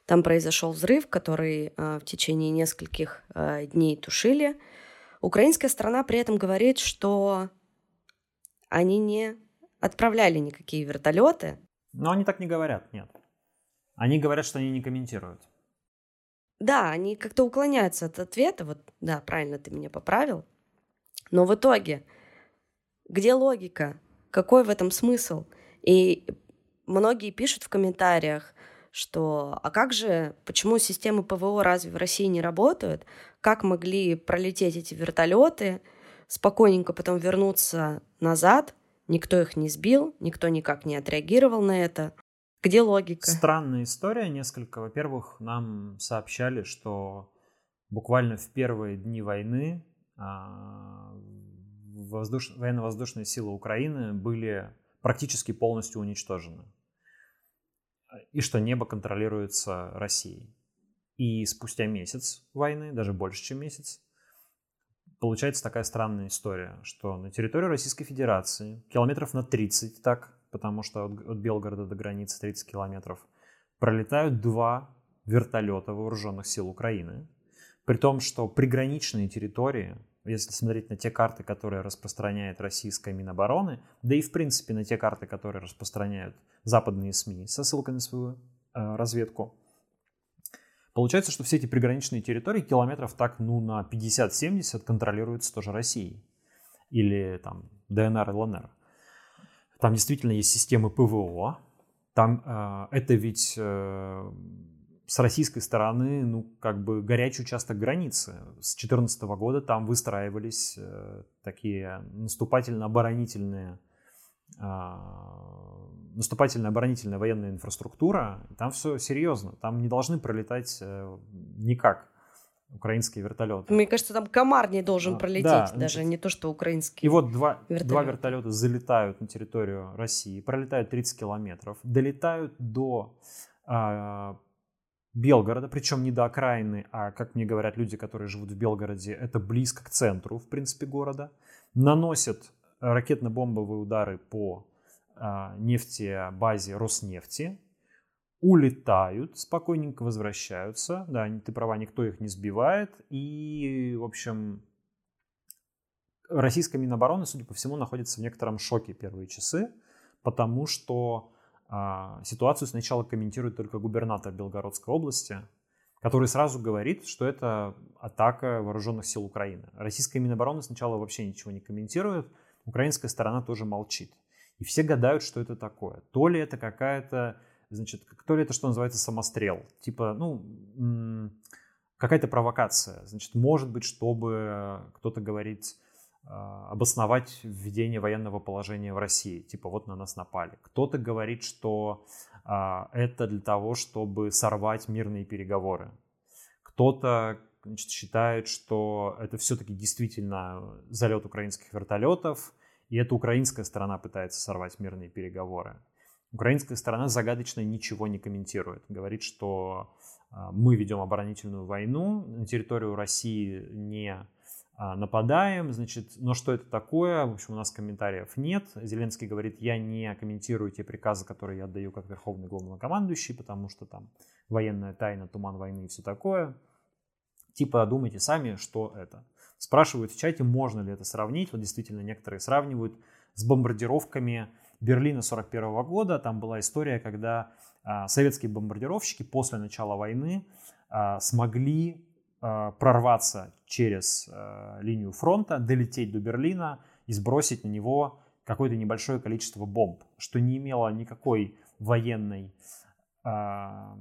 Там произошел взрыв, который э, в течение нескольких э, дней тушили. Украинская страна при этом говорит, что они не отправляли никакие вертолеты. Но они так не говорят, нет. Они говорят, что они не комментируют. Да, они как-то уклоняются от ответа. Вот, да, правильно ты меня поправил. Но в итоге, где логика? Какой в этом смысл? И многие пишут в комментариях, что а как же, почему системы ПВО разве в России не работают? Как могли пролететь эти вертолеты, спокойненько потом вернуться назад? Никто их не сбил, никто никак не отреагировал на это. Где логика? Странная история несколько. Во-первых, нам сообщали, что буквально в первые дни войны а, воздуш... военно-воздушные силы Украины были практически полностью уничтожены. И что небо контролируется Россией. И спустя месяц войны, даже больше, чем месяц, получается такая странная история, что на территории Российской Федерации километров на 30 так потому что от, от Белгорода до границы 30 километров, пролетают два вертолета вооруженных сил Украины, при том, что приграничные территории, если смотреть на те карты, которые распространяет российская Минобороны, да и в принципе на те карты, которые распространяют западные СМИ со ссылкой на свою э, разведку, получается, что все эти приграничные территории километров так ну на 50-70 контролируются тоже Россией или там ДНР и ЛНР. Там действительно есть системы ПВО. Там э, это ведь э, с российской стороны, ну, как бы горячий участок границы. С 2014 года там выстраивались э, такие наступательно-оборонительные э, наступательно-оборонительная военная инфраструктура. Там все серьезно. Там не должны пролетать э, никак украинские вертолеты. Мне кажется, там комар не должен а, пролететь, да, даже значит, не то, что украинские. И вот два вертолеты. два вертолета залетают на территорию России, пролетают 30 километров, долетают до э, Белгорода, причем не до окраины, а, как мне говорят люди, которые живут в Белгороде, это близко к центру, в принципе, города, наносят ракетно-бомбовые удары по э, нефтебазе Роснефти, улетают, спокойненько возвращаются. Да, ты права, никто их не сбивает. И, в общем, российская Минобороны, судя по всему, находится в некотором шоке первые часы, потому что а, ситуацию сначала комментирует только губернатор Белгородской области, который сразу говорит, что это атака вооруженных сил Украины. Российская Минобороны сначала вообще ничего не комментирует, украинская сторона тоже молчит. И все гадают, что это такое. То ли это какая-то, значит, то ли это, что называется, самострел. Типа, ну, какая-то провокация. Значит, может быть, чтобы кто-то говорит, а, обосновать введение военного положения в России. Типа, вот на нас напали. Кто-то говорит, что а, это для того, чтобы сорвать мирные переговоры. Кто-то значит, считает, что это все-таки действительно залет украинских вертолетов, и это украинская сторона пытается сорвать мирные переговоры. Украинская сторона загадочно ничего не комментирует. Говорит, что а, мы ведем оборонительную войну, на территорию России не а, нападаем, значит, но что это такое? В общем, у нас комментариев нет. Зеленский говорит, я не комментирую те приказы, которые я отдаю как верховный главнокомандующий, потому что там военная тайна, туман войны и все такое. Типа, думайте сами, что это. Спрашивают в чате, можно ли это сравнить. Вот действительно, некоторые сравнивают с бомбардировками Берлина 41 года. Там была история, когда а, советские бомбардировщики после начала войны а, смогли а, прорваться через а, линию фронта, долететь до Берлина и сбросить на него какое-то небольшое количество бомб, что не имело никакой военной а,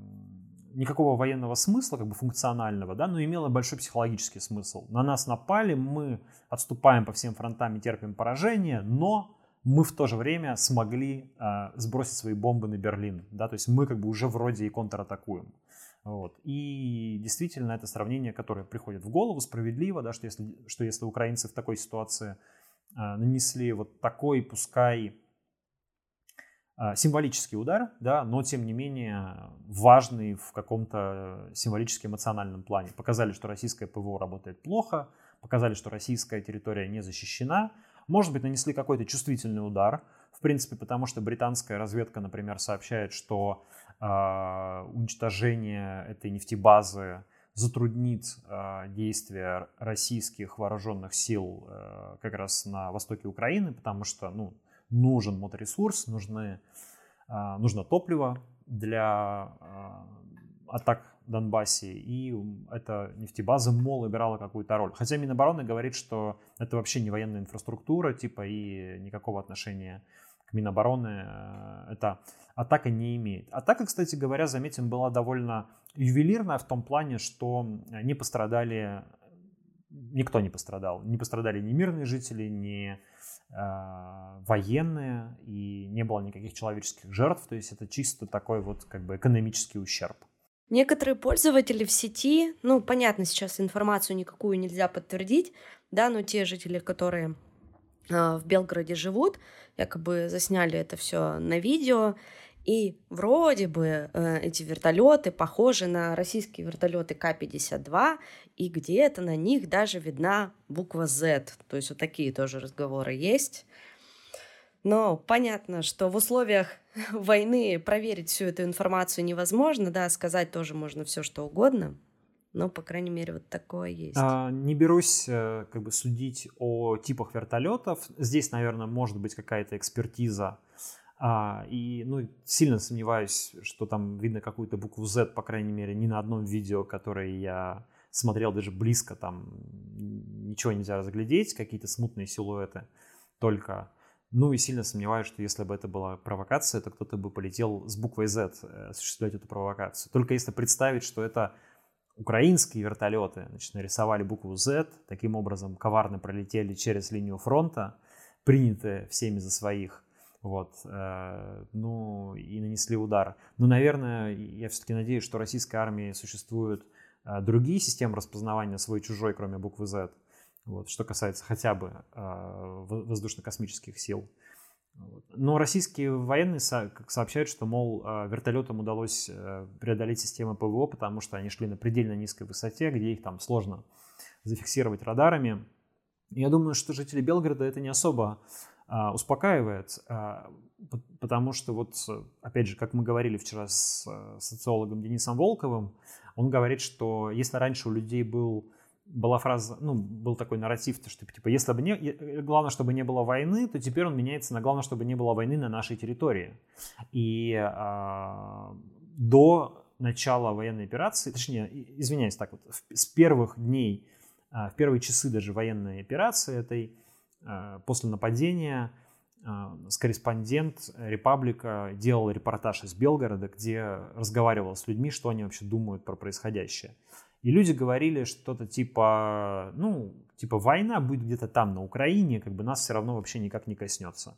никакого военного смысла, как бы функционального, да, но имело большой психологический смысл. На нас напали, мы отступаем по всем фронтам и терпим поражение, но мы в то же время смогли э, сбросить свои бомбы на Берлин, да, то есть мы как бы уже вроде и контратакуем. Вот. И действительно это сравнение, которое приходит в голову, справедливо, да, что, если, что если украинцы в такой ситуации э, нанесли вот такой, пускай э, символический удар, да, но тем не менее важный в каком-то символически эмоциональном плане. Показали, что российское ПВО работает плохо, показали, что российская территория не защищена, может быть, нанесли какой-то чувствительный удар, в принципе, потому что британская разведка, например, сообщает, что уничтожение этой нефтебазы затруднит э, действия российских вооруженных сил э, как раз на востоке Украины, потому что ну, нужен моторесурс, нужны, э, нужно топливо для атак в Донбассе, и эта нефтебаза, мол, играла какую-то роль. Хотя Минобороны говорит, что это вообще не военная инфраструктура, типа, и никакого отношения Минобороны это атака не имеет. Атака, кстати говоря, заметим, была довольно ювелирная в том плане, что не пострадали, никто не пострадал. Не пострадали ни мирные жители, ни э, военные, и не было никаких человеческих жертв. То есть это чисто такой вот как бы экономический ущерб. Некоторые пользователи в сети, ну, понятно, сейчас информацию никакую нельзя подтвердить, да, но те жители, которые э, в Белгороде живут, якобы засняли это все на видео, и вроде бы э, эти вертолеты похожи на российские вертолеты К-52, и где-то на них даже видна буква Z. То есть вот такие тоже разговоры есть. Но понятно, что в условиях войны проверить всю эту информацию невозможно, да, сказать тоже можно все что угодно. Но, по крайней мере, вот такое есть. А, не берусь э, как бы судить о типах вертолетов. Здесь, наверное, может быть какая-то экспертиза а, и ну, сильно сомневаюсь, что там видно какую-то букву Z, по крайней мере, ни на одном видео, которое я смотрел даже близко, там ничего нельзя разглядеть, какие-то смутные силуэты только. Ну и сильно сомневаюсь, что если бы это была провокация, то кто-то бы полетел с буквой Z э, осуществлять эту провокацию. Только если представить, что это украинские вертолеты, значит, нарисовали букву Z, таким образом коварно пролетели через линию фронта, принятые всеми за своих, вот, э, ну и нанесли удар. Но, наверное, я все-таки надеюсь, что российской армии существуют э, другие системы распознавания свой-чужой, кроме буквы Z, вот, что касается хотя бы э, воздушно-космических сил. Но российские военные сообщают, что, мол, вертолетам удалось преодолеть систему ПВО, потому что они шли на предельно низкой высоте, где их там сложно зафиксировать радарами. Я думаю, что жители Белгорода это не особо а, успокаивает, а, потому что вот, опять же, как мы говорили вчера с социологом Денисом Волковым, он говорит, что если раньше у людей был была фраза, ну, был такой нарратив, что типа, если бы не, главное, чтобы не было войны, то теперь он меняется на главное, чтобы не было войны на нашей территории. И э, до начала военной операции, точнее, извиняюсь, так вот, с первых дней, э, в первые часы даже военной операции этой, э, после нападения, с корреспондент Репаблика делал репортаж из Белгорода, где разговаривал с людьми, что они вообще думают про происходящее. И люди говорили что-то типа, ну, типа война будет где-то там, на Украине, как бы нас все равно вообще никак не коснется.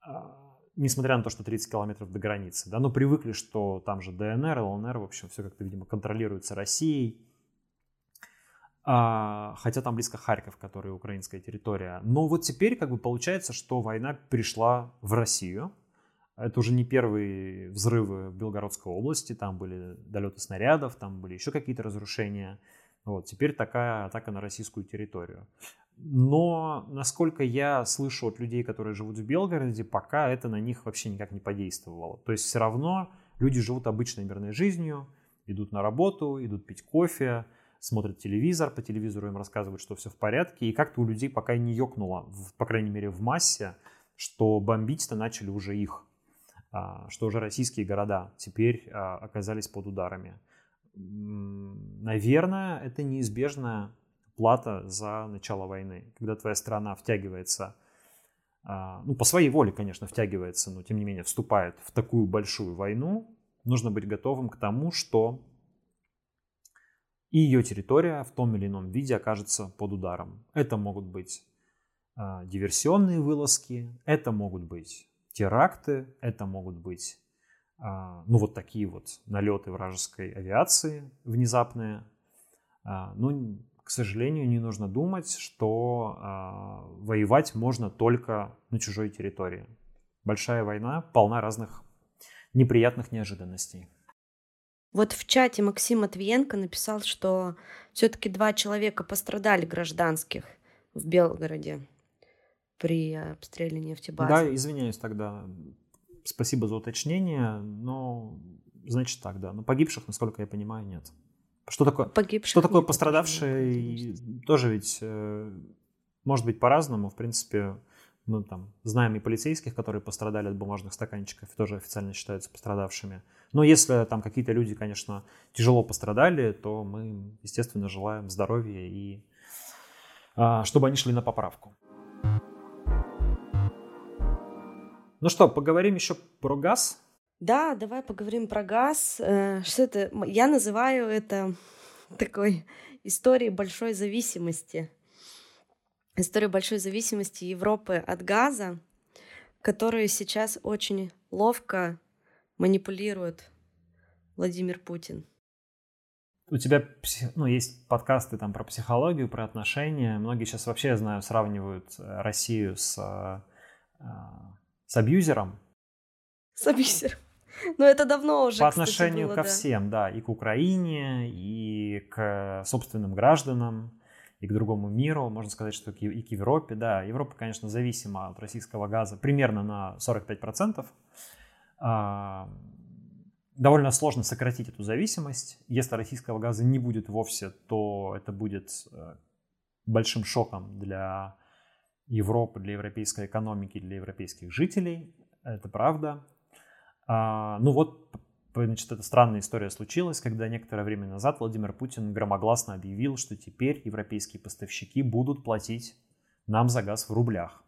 А, несмотря на то, что 30 километров до границы, да, но привыкли, что там же ДНР, ЛНР, в общем, все как-то, видимо, контролируется Россией. А, хотя там близко Харьков, который украинская территория. Но вот теперь как бы получается, что война пришла в Россию, это уже не первые взрывы в Белгородской области, там были долеты снарядов, там были еще какие-то разрушения. Вот, теперь такая атака на российскую территорию. Но, насколько я слышу от людей, которые живут в Белгороде, пока это на них вообще никак не подействовало. То есть все равно люди живут обычной мирной жизнью, идут на работу, идут пить кофе, смотрят телевизор, по телевизору им рассказывают, что все в порядке, и как-то у людей пока не ёкнуло, по крайней мере в массе, что бомбить-то начали уже их. А, что уже российские города теперь а, оказались под ударами. Наверное, это неизбежная плата за начало войны, когда твоя страна втягивается, а, ну, по своей воле, конечно, втягивается, но тем не менее вступает в такую большую войну, нужно быть готовым к тому, что и ее территория в том или ином виде окажется под ударом. Это могут быть диверсионные вылазки, это могут быть теракты, это могут быть а, ну вот такие вот налеты вражеской авиации внезапные. А, ну, к сожалению, не нужно думать, что а, воевать можно только на чужой территории. Большая война полна разных неприятных неожиданностей. Вот в чате Максим Матвиенко написал, что все-таки два человека пострадали гражданских в Белгороде при обстреле нефтебазы. Да, извиняюсь тогда. Спасибо за уточнение, но значит так, да. Но погибших, насколько я понимаю, нет. Что такое, погибших что такое пострадавшие? Тоже ведь э, может быть по-разному. В принципе, мы там знаем и полицейских, которые пострадали от бумажных стаканчиков, тоже официально считаются пострадавшими. Но если там какие-то люди, конечно, тяжело пострадали, то мы, естественно, желаем здоровья и а, чтобы они шли на поправку. Ну что, поговорим еще про газ? Да, давай поговорим про газ. Э, что это? Я называю это такой историей большой зависимости. История большой зависимости Европы от газа, которую сейчас очень ловко манипулирует Владимир Путин. У тебя ну, есть подкасты там про психологию, про отношения. Многие сейчас вообще, я знаю, сравнивают э, Россию с э, с абьюзером. С абьюзером. Но это давно уже, По отношению было, ко да. всем, да, и к Украине, и к собственным гражданам, и к другому миру, можно сказать, что и к Европе, да. Европа, конечно, зависима от российского газа примерно на 45%. А, довольно сложно сократить эту зависимость. Если российского газа не будет вовсе, то это будет э, большим шоком для Европы, для европейской экономики, для европейских жителей. Это правда. А, ну вот, значит, эта странная история случилась, когда некоторое время назад Владимир Путин громогласно объявил, что теперь европейские поставщики будут платить нам за газ в рублях.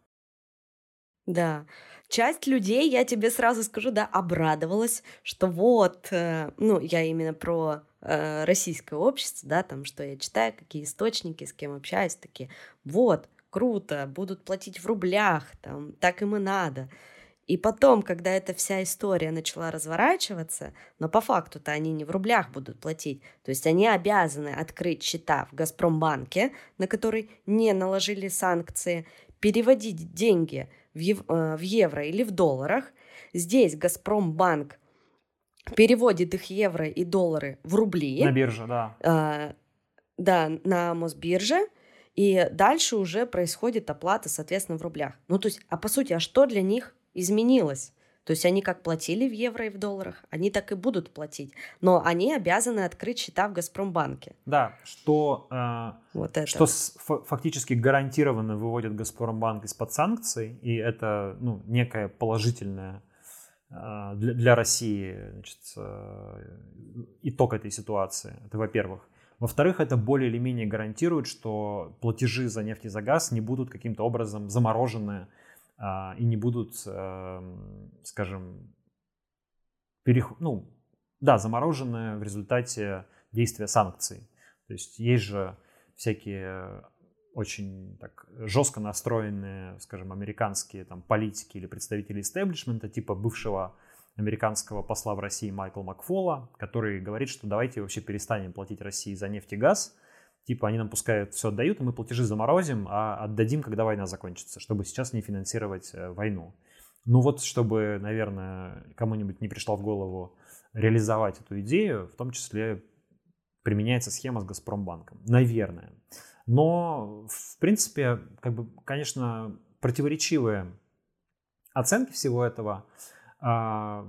Да, часть людей, я тебе сразу скажу, да, обрадовалась, что вот, э, ну, я именно про э, российское общество, да, там, что я читаю, какие источники, с кем общаюсь, такие, вот, круто, будут платить в рублях, там, так им и надо. И потом, когда эта вся история начала разворачиваться, но по факту-то они не в рублях будут платить, то есть они обязаны открыть счета в Газпромбанке, на который не наложили санкции, переводить деньги в, ев- э, в евро или в долларах. Здесь Газпромбанк переводит их евро и доллары в рубли. На бирже, да. Э, да, на Мосбирже. И дальше уже происходит оплата, соответственно, в рублях. Ну, то есть, а по сути, а что для них изменилось? То есть они как платили в евро и в долларах, они так и будут платить. Но они обязаны открыть счета в Газпромбанке. Да, что, э, вот это. что фактически гарантированно выводит Газпромбанк из-под санкций, и это ну, некая положительная э, для, для России значит, э, итог этой ситуации. Это во-первых. Во-вторых, это более или менее гарантирует, что платежи за нефть и за газ не будут каким-то образом заморожены а, и не будут, эм, скажем, перех... ну, да, заморожены в результате действия санкций. То есть есть же всякие очень так жестко настроенные, скажем, американские там политики или представители истеблишмента, типа бывшего американского посла в России Майкла Макфола, который говорит, что давайте вообще перестанем платить России за нефть и газ, Типа они нам пускай все отдают, и мы платежи заморозим, а отдадим, когда война закончится, чтобы сейчас не финансировать э, войну. Ну вот, чтобы, наверное, кому-нибудь не пришло в голову реализовать эту идею, в том числе применяется схема с Газпромбанком. Наверное. Но, в принципе, как бы, конечно, противоречивые оценки всего этого. А,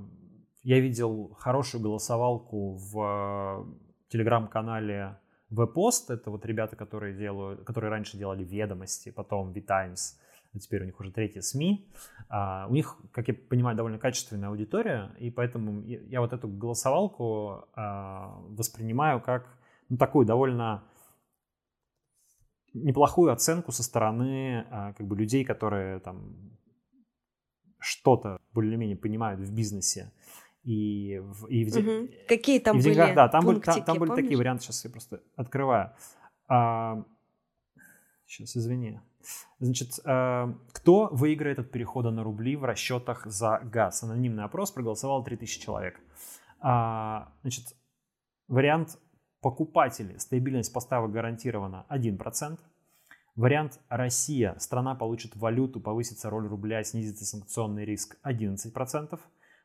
я видел хорошую голосовалку в телеграм-канале Веб-пост — это вот ребята, которые делают, которые раньше делали ведомости, потом V-Times, а теперь у них уже третьи СМИ. А, у них, как я понимаю, довольно качественная аудитория, и поэтому я, вот эту голосовалку а, воспринимаю как ну, такую довольно неплохую оценку со стороны как бы людей, которые там что-то более-менее понимают в бизнесе и в, и в, угу. Какие там и в деньгах, были да, там пунктики, были, там, там были такие варианты, сейчас я просто открываю. А, сейчас, извини. Значит, а, кто выиграет от перехода на рубли в расчетах за газ? Анонимный опрос, проголосовало 3000 человек. А, значит, вариант покупатели, стабильность поставок гарантирована 1%. Вариант Россия, страна получит валюту, повысится роль рубля, снизится санкционный риск 11%.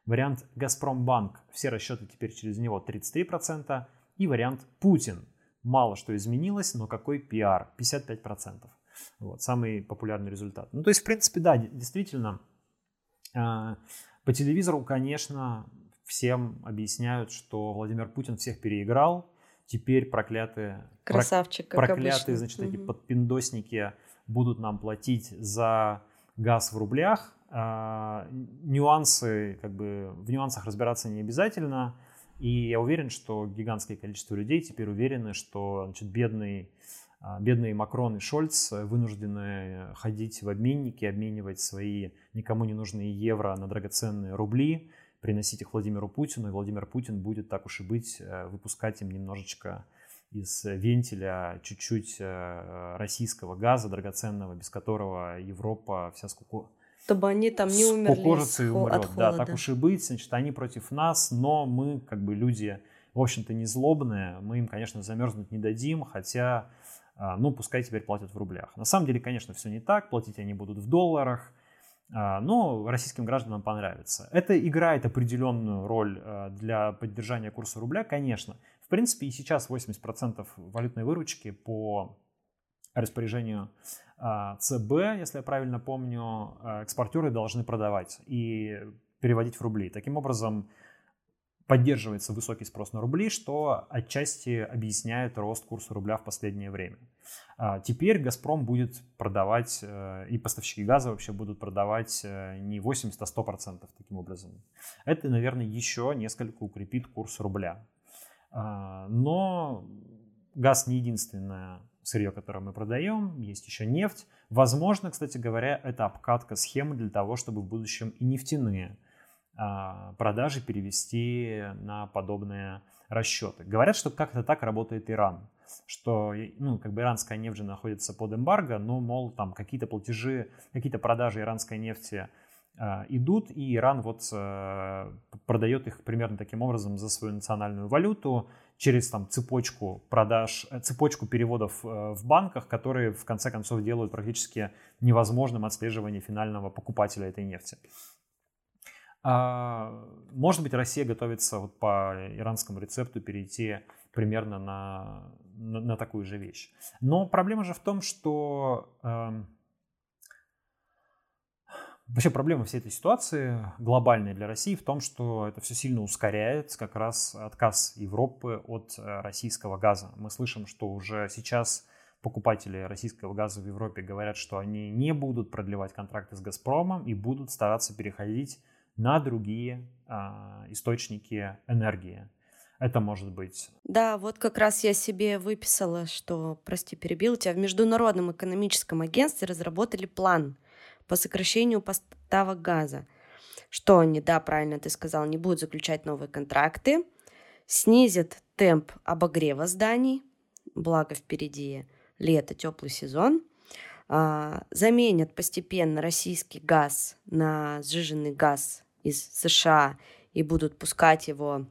Вариант «Газпромбанк» – все расчеты теперь через него 33%. И вариант «Путин» – мало что изменилось, но какой пиар – 55%. Вот, самый популярный результат. Ну, то есть, в принципе, да, действительно, э, по телевизору, конечно, всем объясняют, что Владимир Путин всех переиграл, теперь проклятые, Красавчик, проклятые, обычно. значит, угу. эти подпиндосники будут нам платить за газ в рублях, а, нюансы, как бы в нюансах разбираться не обязательно. И я уверен, что гигантское количество людей теперь уверены, что значит, бедный, а, бедные Макрон и Шольц вынуждены ходить в обменники, обменивать свои никому не нужные евро на драгоценные рубли, приносить их Владимиру Путину, и Владимир Путин будет, так уж и быть, э, выпускать им немножечко из вентиля чуть-чуть э, российского газа драгоценного, без которого Европа вся скуку чтобы они там не умерли Скукожится и умрет. От холода. Да, так уж и быть, значит, они против нас, но мы, как бы, люди, в общем-то, не злобные, мы им, конечно, замерзнуть не дадим, хотя, а, ну, пускай теперь платят в рублях. На самом деле, конечно, все не так, платить они будут в долларах, но российским гражданам понравится. Это играет определенную роль а, для поддержания курса рубля, конечно. В принципе, и сейчас 80% валютной выручки по распоряжению а, ЦБ, если я правильно помню, а, экспортеры должны продавать и переводить в рубли. Таким образом, поддерживается высокий спрос на рубли, что отчасти объясняет рост курса рубля в последнее время. А, теперь «Газпром» будет продавать, э, и поставщики газа вообще будут продавать э, не 80, а 100% таким образом. Это, наверное, еще несколько укрепит курс рубля. Но газ не единственная сырье, которое мы продаем, есть еще нефть. Возможно, кстати говоря, это обкатка схемы для того, чтобы в будущем и нефтяные а, продажи перевести на подобные расчеты. Говорят, что как-то так работает Иран, что ну, как бы иранская нефть же находится под эмбарго, но, мол, там какие-то платежи, какие-то продажи иранской нефти э, идут, и Иран вот э, продает их примерно таким образом за свою национальную валюту, через там, цепочку продаж, э, цепочку переводов э, в банках, которые в конце концов делают практически невозможным отслеживание финального покупателя этой нефти. А, может быть, Россия готовится вот по иранскому рецепту перейти примерно на, на, на такую же вещь. Но проблема же в том, что э, Вообще проблема всей этой ситуации глобальная для России в том, что это все сильно ускоряет как раз отказ Европы от э, российского газа. Мы слышим, что уже сейчас покупатели российского газа в Европе говорят, что они не будут продлевать контракты с «Газпромом» и будут стараться переходить на другие а, источники энергии. Это может быть. Да, вот как раз я себе выписала, что, прости, перебил тебя, в Международном экономическом агентстве разработали план по сокращению поставок газа. Что они, да, правильно ты сказал, не будут заключать новые контракты, снизят темп обогрева зданий, благо впереди лето, теплый сезон, а, заменят постепенно российский газ на сжиженный газ из США и будут пускать его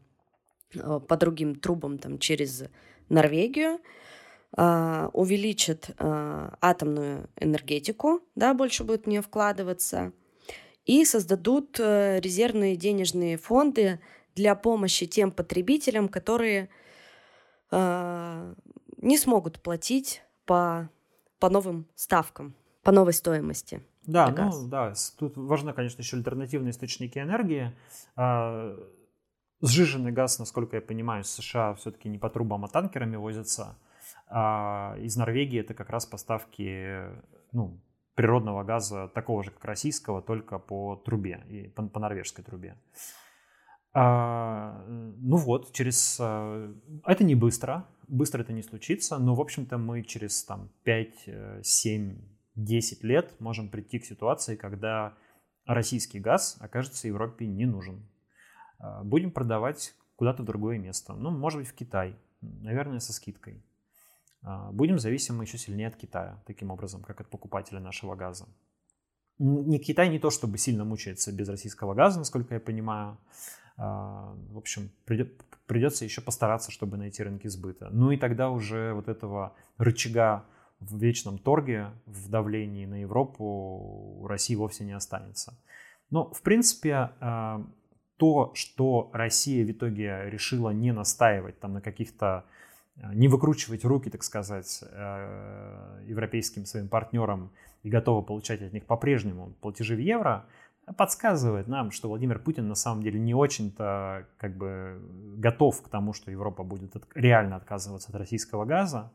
Э, по другим трубам там, через Норвегию, а, увеличит а, атомную энергетику, да, больше будет в нее вкладываться, и создадут э, резервные денежные фонды для помощи тем потребителям, которые не смогут платить по, по новым ставкам, по новой стоимости. Да, ну да, тут важны, конечно, еще альтернативные источники энергии. Сжиженный газ, насколько я понимаю, из США все-таки не по трубам, а танкерами возится. А из Норвегии это как раз поставки ну, природного газа такого же, как российского, только по трубе, и по, по норвежской трубе. А, ну вот, через... А, это не быстро, быстро это не случится, но, в общем-то, мы через там, 5, 7, 10 лет можем прийти к ситуации, когда российский газ окажется Европе не нужен. А, будем продавать куда-то в другое место. Ну, может быть, в Китай. Наверное, со скидкой. А, будем зависимы еще сильнее от Китая, таким образом, как от покупателя нашего газа. Не Китай не то, чтобы сильно мучается без российского газа, насколько я понимаю. А, в общем, придется еще постараться, чтобы найти рынки сбыта. Ну и тогда уже вот этого рычага в вечном торге, в давлении на Европу России вовсе не останется. Но, в принципе, то, что Россия в итоге решила не настаивать там на каких-то, э, не выкручивать руки, так сказать, э, европейским своим партнерам и готова получать от них по-прежнему платежи в евро, подсказывает нам, что Владимир Путин на самом деле не очень-то как бы готов к тому, что Европа будет реально отказываться от российского газа.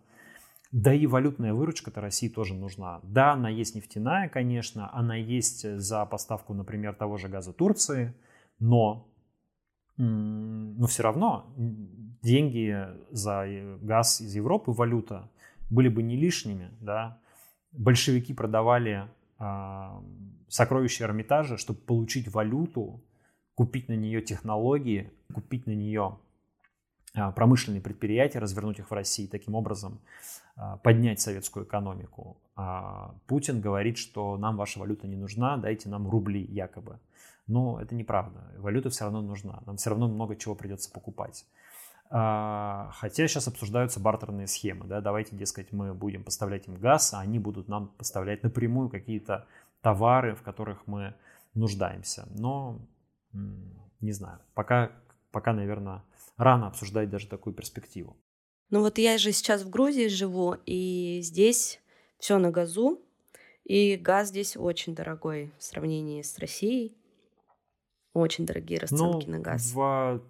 Да и валютная выручка-то России тоже нужна. Да, она есть нефтяная, конечно, она есть за поставку, например, того же газа Турции – но, но все равно деньги за газ из Европы, валюта, были бы не лишними, да. Большевики продавали э, сокровища Эрмитажа, чтобы получить валюту, купить на нее технологии, купить на нее э, промышленные предприятия, развернуть их в России, таким образом э, поднять советскую экономику. А Путин говорит, что нам ваша валюта не нужна, дайте нам рубли якобы. Но это неправда. Валюта все равно нужна. Нам все равно много чего придется покупать. А, хотя сейчас обсуждаются бартерные схемы. Да? Давайте, дескать, мы будем поставлять им газ, а они будут нам поставлять напрямую какие-то товары, в которых мы нуждаемся. Но не знаю, пока, пока, наверное, рано обсуждать даже такую перспективу. Ну вот я же сейчас в Грузии живу, и здесь все на газу, и газ здесь очень дорогой в сравнении с Россией. Очень дорогие расценки ну, на газ. В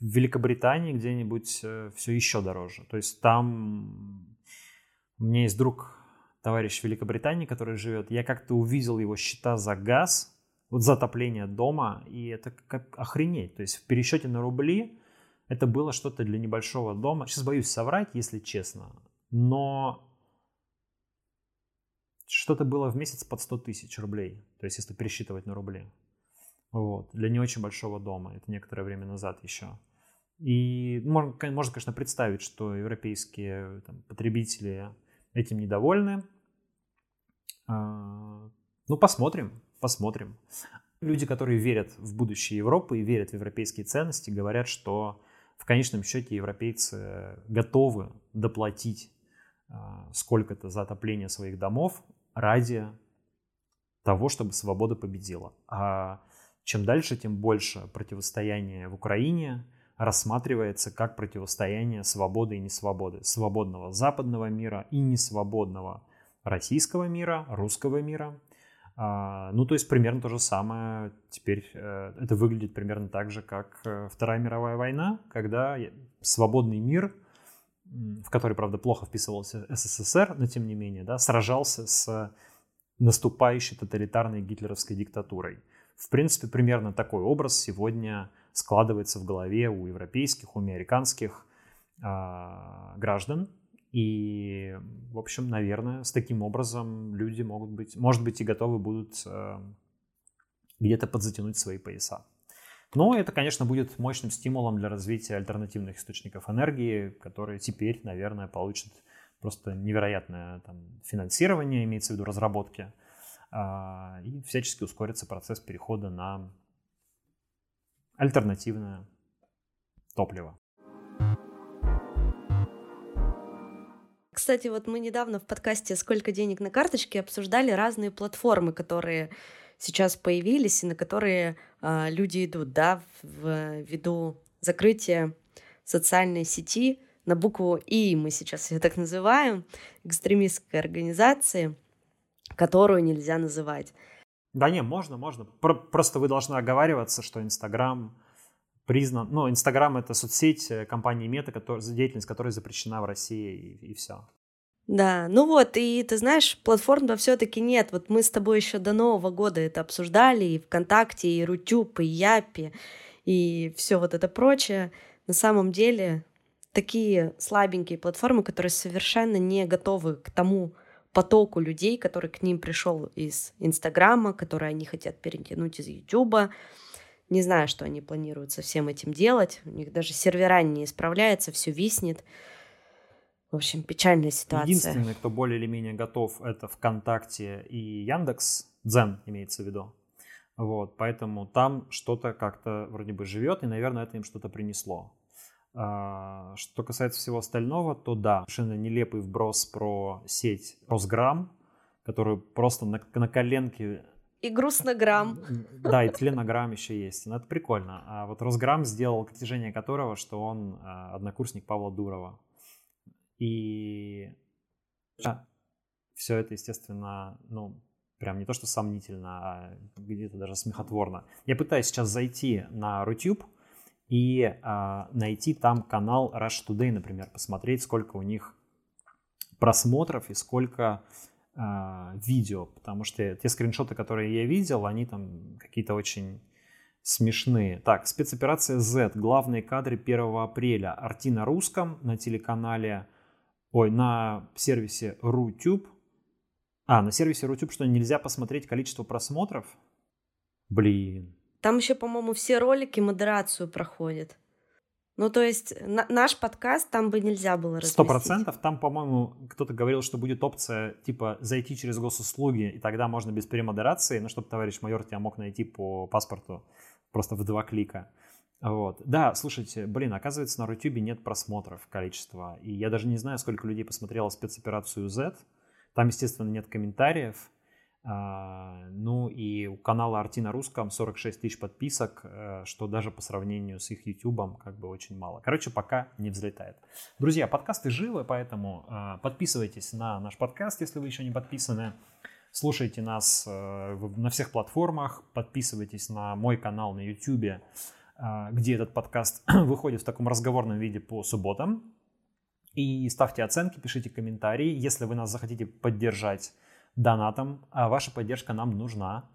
Великобритании где-нибудь э, все еще дороже. То есть там у меня есть друг, товарищ в Великобритании, который живет. Я как-то увидел его счета за газ, вот за отопление дома, и это как охренеть. То есть в пересчете на рубли это было что-то для небольшого дома. Сейчас боюсь соврать, если честно, но что-то было в месяц под 100 тысяч рублей. То есть если пересчитывать на рубли. Вот, для не очень большого дома. Это некоторое время назад еще. И можно, можно конечно, представить, что европейские там, потребители этим недовольны. А, ну, посмотрим, посмотрим. Люди, которые верят в будущее Европы и верят в европейские ценности, говорят, что в конечном счете европейцы готовы доплатить а, сколько-то за отопление своих домов ради того, чтобы свобода победила. А чем дальше, тем больше противостояние в Украине рассматривается как противостояние свободы и несвободы. Свободного западного мира и несвободного российского мира, русского мира. А, ну, то есть примерно то же самое. Теперь э, это выглядит примерно так же, как э, Вторая мировая война, когда свободный мир, в который, правда, плохо вписывался СССР, но тем не менее, да, сражался с наступающей тоталитарной гитлеровской диктатурой. В принципе, примерно такой образ сегодня складывается в голове у европейских, у американских э, граждан. И, в общем, наверное, с таким образом люди могут быть, может быть, и готовы будут э, где-то подзатянуть свои пояса. Но это, конечно, будет мощным стимулом для развития альтернативных источников энергии, которые теперь, наверное, получат просто невероятное там, финансирование, имеется в виду разработки, э, и всячески ускорится процесс перехода на альтернативное топливо. Кстати, вот мы недавно в подкасте «Сколько денег на карточке» обсуждали разные платформы, которые сейчас появились и на которые э, люди идут, да, в, ввиду закрытия социальной сети на букву «И», мы сейчас ее так называем, экстремистской организации, которую нельзя называть. Да не, можно, можно. Про- просто вы должны оговариваться, что Инстаграм признан... Ну, Инстаграм — это соцсеть э, компании Мета, который, деятельность которой запрещена в России, и, и все. Да, ну вот, и ты знаешь, платформ-то все-таки нет. Вот мы с тобой еще до Нового года это обсуждали, и ВКонтакте, и Рутюб, и Япи, и все вот это прочее. На самом деле, такие слабенькие платформы, которые совершенно не готовы к тому потоку людей, который к ним пришел из Инстаграма, которые они хотят перетянуть из Ютуба. Не знаю, что они планируют со всем этим делать. У них даже сервера не исправляется, все виснет. В общем, печальная ситуация. Единственный, кто более или менее готов, это ВКонтакте и Яндекс. Дзен имеется в виду. Вот, поэтому там что-то как-то вроде бы живет, и, наверное, это им что-то принесло. А, что касается всего остального, то да, совершенно нелепый вброс про сеть Росграм, которую просто на, на коленке... И грустнограмм. Да, и тленограмм еще есть. Ну, это прикольно. А вот Росграм сделал достижение которого, что он а, однокурсник Павла Дурова. И да, все это, естественно, ну, прям не то, что сомнительно, а где-то даже смехотворно. Я пытаюсь сейчас зайти на Рутюб, и а, найти там канал Rush Today, например, посмотреть, сколько у них просмотров и сколько а, видео, потому что те скриншоты, которые я видел, они там какие-то очень смешные. Так, спецоперация Z, главные кадры 1 апреля. Арти на русском, на телеканале, ой, на сервисе RuTube. А, на сервисе RuTube что, нельзя посмотреть количество просмотров? Блин, там еще, по-моему, все ролики модерацию проходят. Ну, то есть на, наш подкаст там бы нельзя было разместить. Сто процентов. Там, по-моему, кто-то говорил, что будет опция, типа, зайти через госуслуги, и тогда можно без перемодерации, ну, чтобы товарищ майор тебя мог найти по паспорту просто в два клика. Вот. Да, слушайте, блин, оказывается, на Рутюбе нет просмотров количества. И я даже не знаю, сколько людей посмотрело спецоперацию Z. Там, естественно, нет комментариев. А, ну и у канала Арти на русском 46 тысяч подписок, э, что даже по сравнению с их ютубом как бы очень мало. Короче, пока не взлетает. Друзья, подкасты живы, поэтому а, подписывайтесь на наш подкаст, если вы еще не подписаны. Слушайте нас э, на всех платформах, подписывайтесь на мой канал на YouTube, а, где этот подкаст выходит в таком разговорном виде по субботам. И ставьте оценки, пишите комментарии. Если вы нас захотите поддержать донатом, а ваша поддержка нам нужна,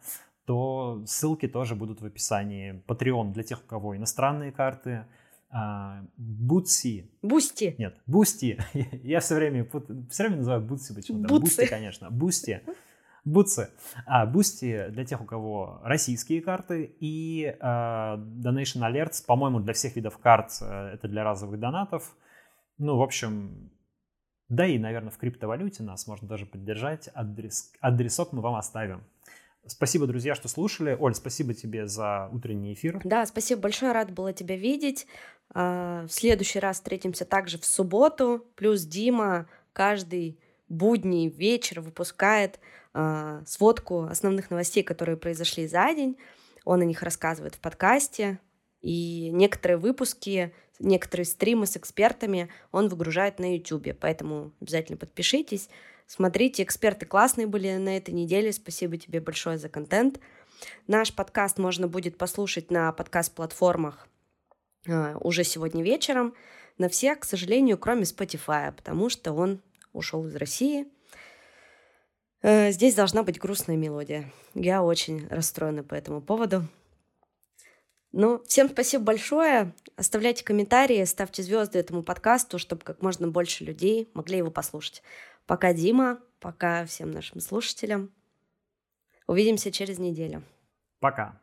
то ссылки тоже будут в описании. Patreon для тех, у кого иностранные карты, Бутси. Бусти. Нет, Бусти. Я все время, все время называю Бутси почему-то. Бусти, конечно. Бусти. Бутсы. А, Бусти для тех, у кого российские карты. И э, Donation Alerts, по-моему, для всех видов карт э, это для разовых донатов. Ну, в общем, да и, наверное, в криптовалюте нас можно даже поддержать. Адрес, адресок мы вам оставим. Спасибо, друзья, что слушали. Оль, спасибо тебе за утренний эфир. Да, спасибо большое, рад была тебя видеть. А, в следующий раз встретимся также в субботу. Плюс Дима каждый будний вечер выпускает а, сводку основных новостей, которые произошли за день. Он о них рассказывает в подкасте. И некоторые выпуски некоторые стримы с экспертами он выгружает на YouTube, поэтому обязательно подпишитесь. Смотрите, эксперты классные были на этой неделе. Спасибо тебе большое за контент. Наш подкаст можно будет послушать на подкаст-платформах э, уже сегодня вечером. На всех, к сожалению, кроме Spotify, потому что он ушел из России. Э, здесь должна быть грустная мелодия. Я очень расстроена по этому поводу. Ну, всем спасибо большое. Оставляйте комментарии, ставьте звезды этому подкасту, чтобы как можно больше людей могли его послушать. Пока, Дима. Пока всем нашим слушателям. Увидимся через неделю. Пока.